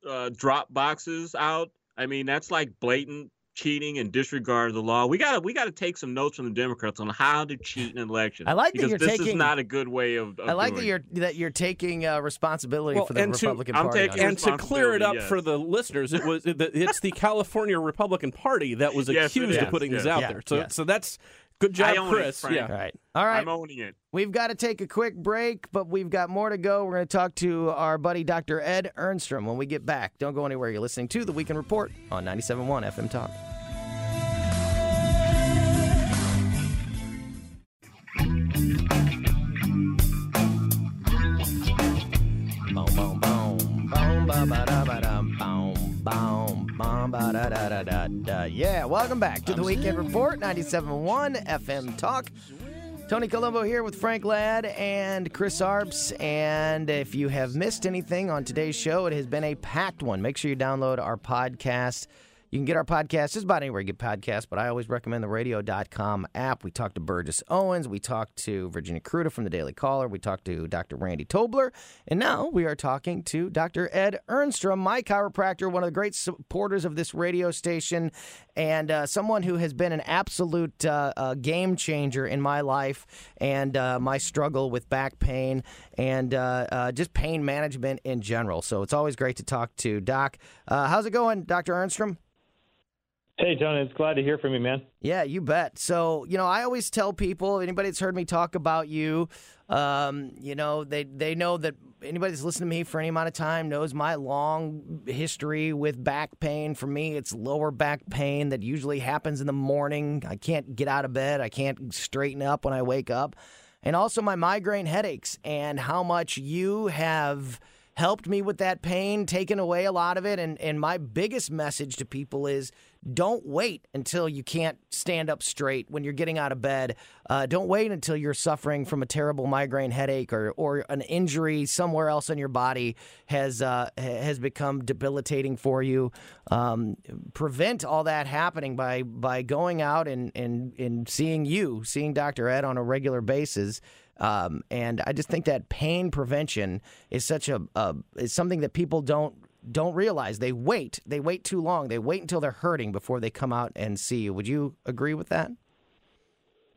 uh, drop boxes out. I mean, that's like blatant cheating and disregard of the law. We got to we got to take some notes from the Democrats on how to cheat in an election. I like that because you're this is taking- not a good way of. of I like that doing it. you're that you're taking uh, responsibility Well, for the and to- Republican I'm Party. taking. And to clear it up yes. for the listeners, it was it- it's the California Republican Party that was Yes, accused of is, putting this out Yeah, there. So yeah. so that's good I job, own it, Chris. Frank. yeah. All right, all right. I'm owning it. We've got to take a quick break, but we've got more to go. We're going to talk to our buddy Dr. Ed Ernstrom when we get back. Don't go anywhere. You're listening to the Weekend Report on 97.1 FM Talk. Yeah, welcome back to the Weekend Report, 97.1 FM Talk. Tony Colombo here with Frank Ladd and Chris Arps. And if you have missed anything on today's show, it has been a packed one. Make sure you download our podcast. You can get our podcast just about anywhere you get podcasts, but I always recommend the radio.com app. We talked to Burgess Owens. We talked to Virginia Kruta from the Daily Caller. We talked to Dr. Randy Tobler. And now we are talking to Dr. Ed Ernstrom, my chiropractor, one of the great supporters of this radio station, and uh, someone who has been an absolute uh, uh, game changer in my life and uh, my struggle with back pain and uh, uh, just pain management in general. So it's always great to talk to Doc. how's it going, Dr. Ernstrom? Hey, John, it's glad to hear from you, man. Yeah, you bet. So, you know, I always tell people, anybody that's heard me talk about you, um, you know, they they know that anybody that's listened to me for any amount of time knows my long history with back pain. For me, it's lower back pain that usually happens in the morning. I can't get out of bed. I can't straighten up when I wake up. And also my migraine headaches and how much you have helped me with that pain, taken away a lot of it. And, and my biggest message to people is don't wait until you can't stand up straight when you're getting out of bed. Uh, don't wait until you're suffering from a terrible migraine headache or, or an injury somewhere else in your body has uh, has become debilitating for you. Um, prevent all that happening by by going out and, and, and seeing you, seeing Dr. Ed on a regular basis. Um, and I just think that pain prevention is such a, a is something that people don't don't realize. They wait. They wait too long. They wait until they're hurting before they come out and see you. Would you agree with that?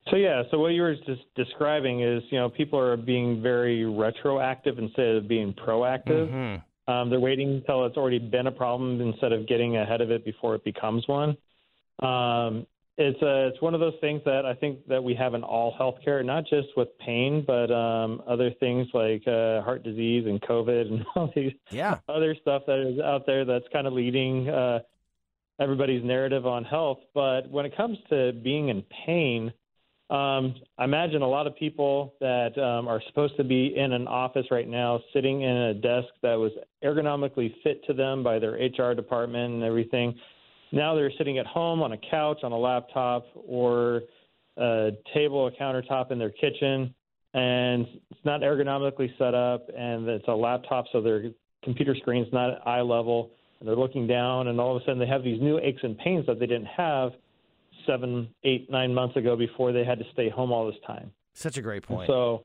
So yeah, so what you were just describing is, you know, people are being very retroactive instead of being proactive. Mm-hmm. Um, they're waiting until it's already been a problem instead of getting ahead of it before it becomes one. Um, it's uh, it's one of those things that I think that we have in all healthcare, not just with pain, but um, other things like uh, heart disease and COVID and all these yeah. other stuff that is out there that's kind of leading uh, everybody's narrative on health. But when it comes to being in pain, um, I imagine a lot of people that um, are supposed to be in an office right now, sitting in a desk that was ergonomically fit to them by their HR department and everything now they're sitting at home on a couch, on a laptop, or a table, a countertop in their kitchen, and it's not ergonomically set up, and it's a laptop, so their computer screen's not at eye level, and they're looking down, and all of a sudden they have these new aches and pains that they didn't have seven, eight, nine months ago before they had to stay home all this time. Such a great point. So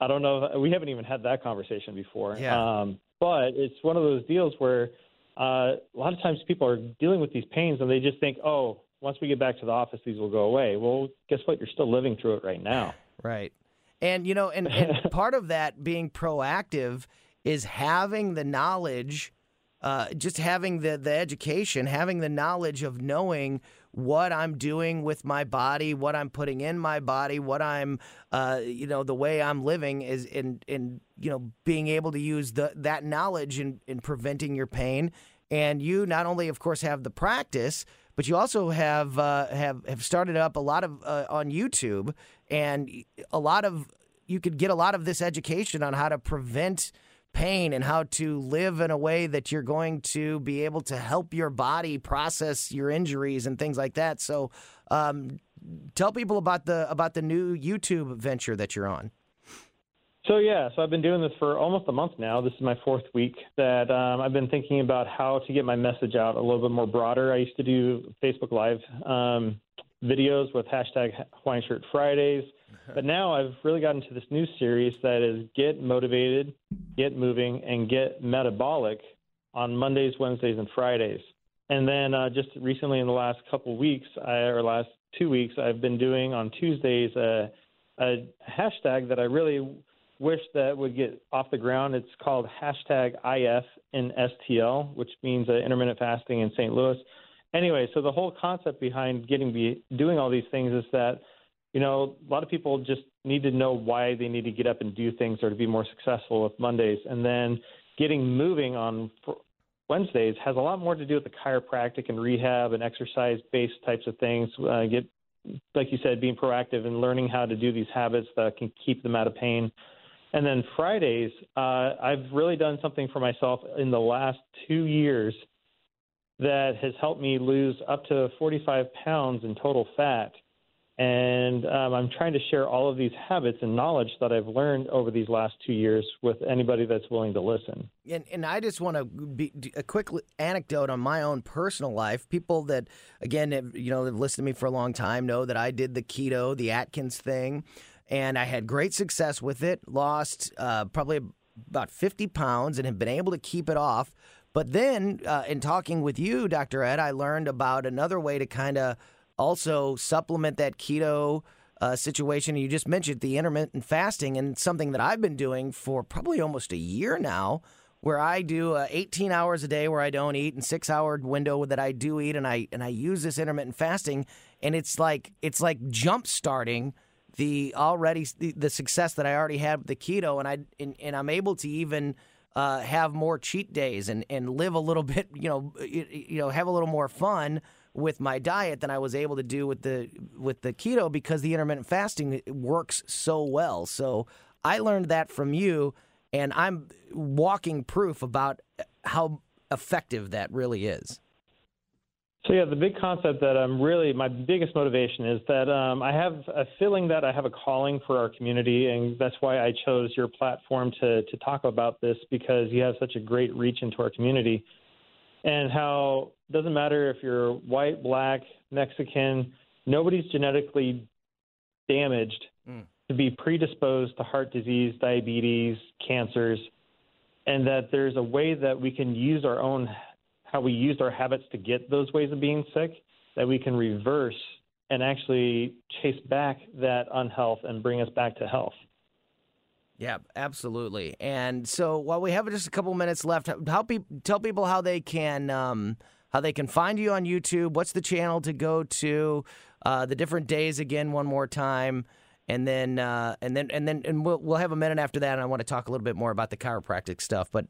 I don't know. We haven't even had that conversation before. Yeah. Um, but it's one of those deals where uh, a lot of times people are dealing with these pains and they just think, oh, once we get back to the office, these will go away. Well, guess what? You're still living through it right now. Right. And, you know, and, and part of that being proactive is having the knowledge, uh, just having the, the education, having the knowledge of knowing what I'm doing with my body, what I'm putting in my body, what I'm, uh, you know, the way I'm living is in, in you know, being able to use the, that knowledge in, in preventing your pain. And you not only, of course, have the practice, but you also have uh, have have started up a lot of uh, on YouTube, and a lot of you could get a lot of this education on how to prevent pain and how to live in a way that you're going to be able to help your body process your injuries and things like that. So, um, tell people about the about the new YouTube venture that you're on. So yeah, so I've been doing this for almost a month now. This is my fourth week that um, I've been thinking about how to get my message out a little bit more broader. I used to do Facebook Live um, videos with hashtag Hawaiian Shirt Fridays. But now I've really gotten to this new series that is get motivated, get moving, and get metabolic on Mondays, Wednesdays, and Fridays. And then uh, just recently, in the last couple weeks, I, or last two weeks, I've been doing on Tuesdays a, a hashtag that I really wish that would get off the ground. It's called hashtag IF in STL, which means uh, intermittent fasting in St. Louis. Anyway, so the whole concept behind getting be doing all these things is that you know, a lot of people just need to know why they need to get up and do things or to be more successful with Mondays. And then getting moving on Wednesdays has a lot more to do with the chiropractic and rehab and exercise based types of things. Uh, get, like you said, being proactive and learning how to do these habits that can keep them out of pain. And then Fridays, uh, I've really done something for myself in the last two years that has helped me lose up to 45 pounds in total fat And um, I'm trying to share all of these habits and knowledge that I've learned over these last two years with anybody that's willing to listen. And, and I just want to be a quick anecdote on my own personal life. People that, again, have, you know, have listened to me for a long time know that I did the keto, the Atkins thing, and I had great success with it. Lost uh, probably about 50 pounds and have been able to keep it off. But then, uh, in talking with you, Dr. Ed, I learned about another way to kind of also supplement that keto uh, situation. You just mentioned the intermittent fasting, and something that I've been doing for probably almost a year now, where I do uh, 18 hours a day where I don't eat, and six hour window that I do eat, and I and I use this intermittent fasting, and it's like it's like jump starting the already the, the success that I already had with the keto, and I and, and I'm able to even. Uh, have more cheat days and, and live a little bit, you know, you, you know, have a little more fun with my diet than I was able to do with the with the keto because the intermittent fasting works so well. So I learned that from you, and I'm walking proof about how effective that really is. So yeah, the big concept that I'm really my biggest motivation is that um, I have a feeling that I have a calling for our community, and that's why I chose your platform to to talk about this because you have such a great reach into our community, and how it doesn't matter if you're white, black, Mexican, nobody's genetically damaged mm. to be predisposed to heart disease, diabetes, cancers, and that there's a way that we can use our own how we used our habits to get those ways of being sick, that we can reverse and actually chase back that unhealth and bring us back to health. Yeah, absolutely. And so, while we have just a couple minutes left, help pe- tell people how they can um, how they can find you on YouTube. What's the channel to go to? Uh, the different days again, one more time, and then uh, and then and then and we'll we'll have a minute after that. And I want to talk a little bit more about the chiropractic stuff. But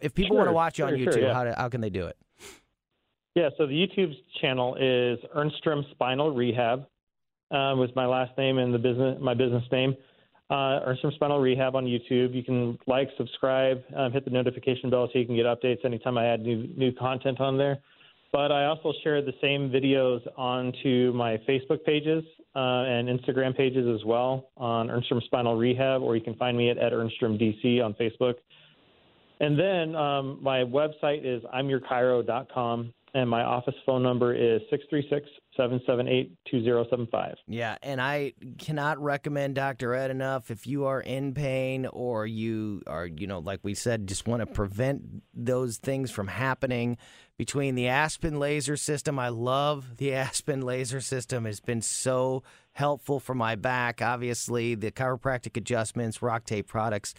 if people Sure, want to watch you on YouTube, sure, yeah. how do, how can they do it? Yeah, so the YouTube channel is Ernstrom Spinal Rehab. Uh, was my last name and the business my business name. Uh, Ernstrom Spinal Rehab on YouTube. You can like, subscribe, um, hit the notification bell so you can get updates anytime I add new new content on there. But I also share the same videos onto my Facebook pages uh, and Instagram pages as well on Ernstrom Spinal Rehab, or you can find me at, at Ernstrom DC on Facebook. And then um, my website is imyourchiro.com, and my office phone number is 636 778 2075. Yeah, and I cannot recommend Dr. Ed enough. If you are in pain or you are, you know, like we said, just want to prevent those things from happening, between the Aspen laser system, I love the Aspen laser system. It's been so helpful for my back. Obviously, the chiropractic adjustments, rock tape products,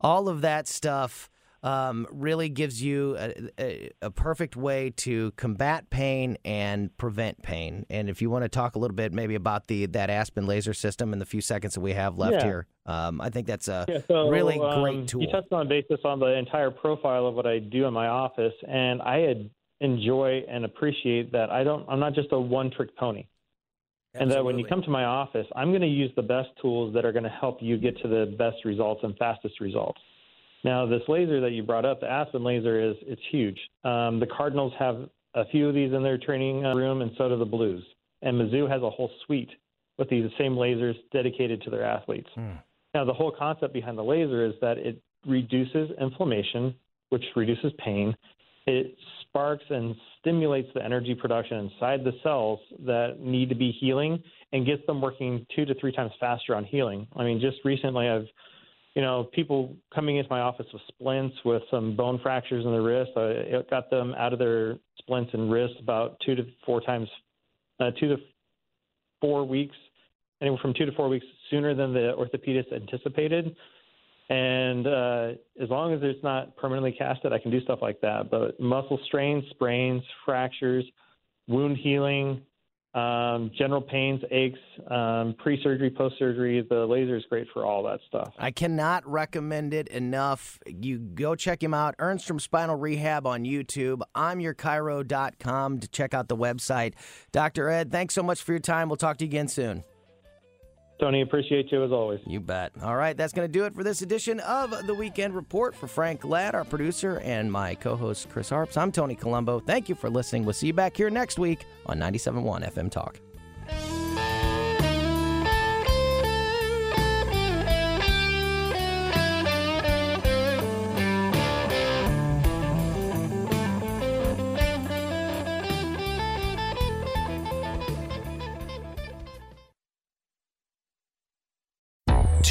all of that stuff um, really gives you a, a, a perfect way to combat pain and prevent pain. And if you want to talk a little bit maybe about the that Aspen laser system in the few seconds that we have left Yeah. here, um, I think that's a Yeah, so, really um, great tool. You touched on basis on the entire profile of what I do in my office, and I had enjoy and appreciate that I don't. I'm not just a one-trick pony, and that when you come to my office, I'm going to use the best tools that are going to help you get to the best results and fastest results. Now, this laser that you brought up, the Aspen laser, is it's huge. Um, the Cardinals have a few of these in their training uh, room, and so do the Blues. And Mizzou has a whole suite with these same lasers dedicated to their athletes. Now, the whole concept behind the laser is that it reduces inflammation, which reduces pain. It sparks and stimulates the energy production inside the cells that need to be healing and gets them working two to three times faster on healing. I mean, just recently, I've you know, people coming into my office with splints with some bone fractures in the wrist. I got them out of their splints and wrists about two to four times, uh, two to four weeks, anywhere from two to four weeks sooner than the orthopedist anticipated. And uh, as long as it's not permanently casted, I can do stuff like that. But muscle strains, sprains, fractures, wound healing, um, general pains, aches, um, pre-surgery, post-surgery, the laser is great for all that stuff. I cannot recommend it enough. You go check him out. Ernstrom Spinal Rehab on YouTube. I'm your yourchiro.com to check out the website. Dr. Ed, thanks so much for your time. We'll talk to you again soon. Tony, appreciate you as always. You bet. All right, that's going to do it for this edition of the Weekend Report. For Frank Ladd, our producer, and my co host, Chris Arps, I'm Tony Colombo. Thank you for listening. We'll see you back here next week on 97.1 FM Talk.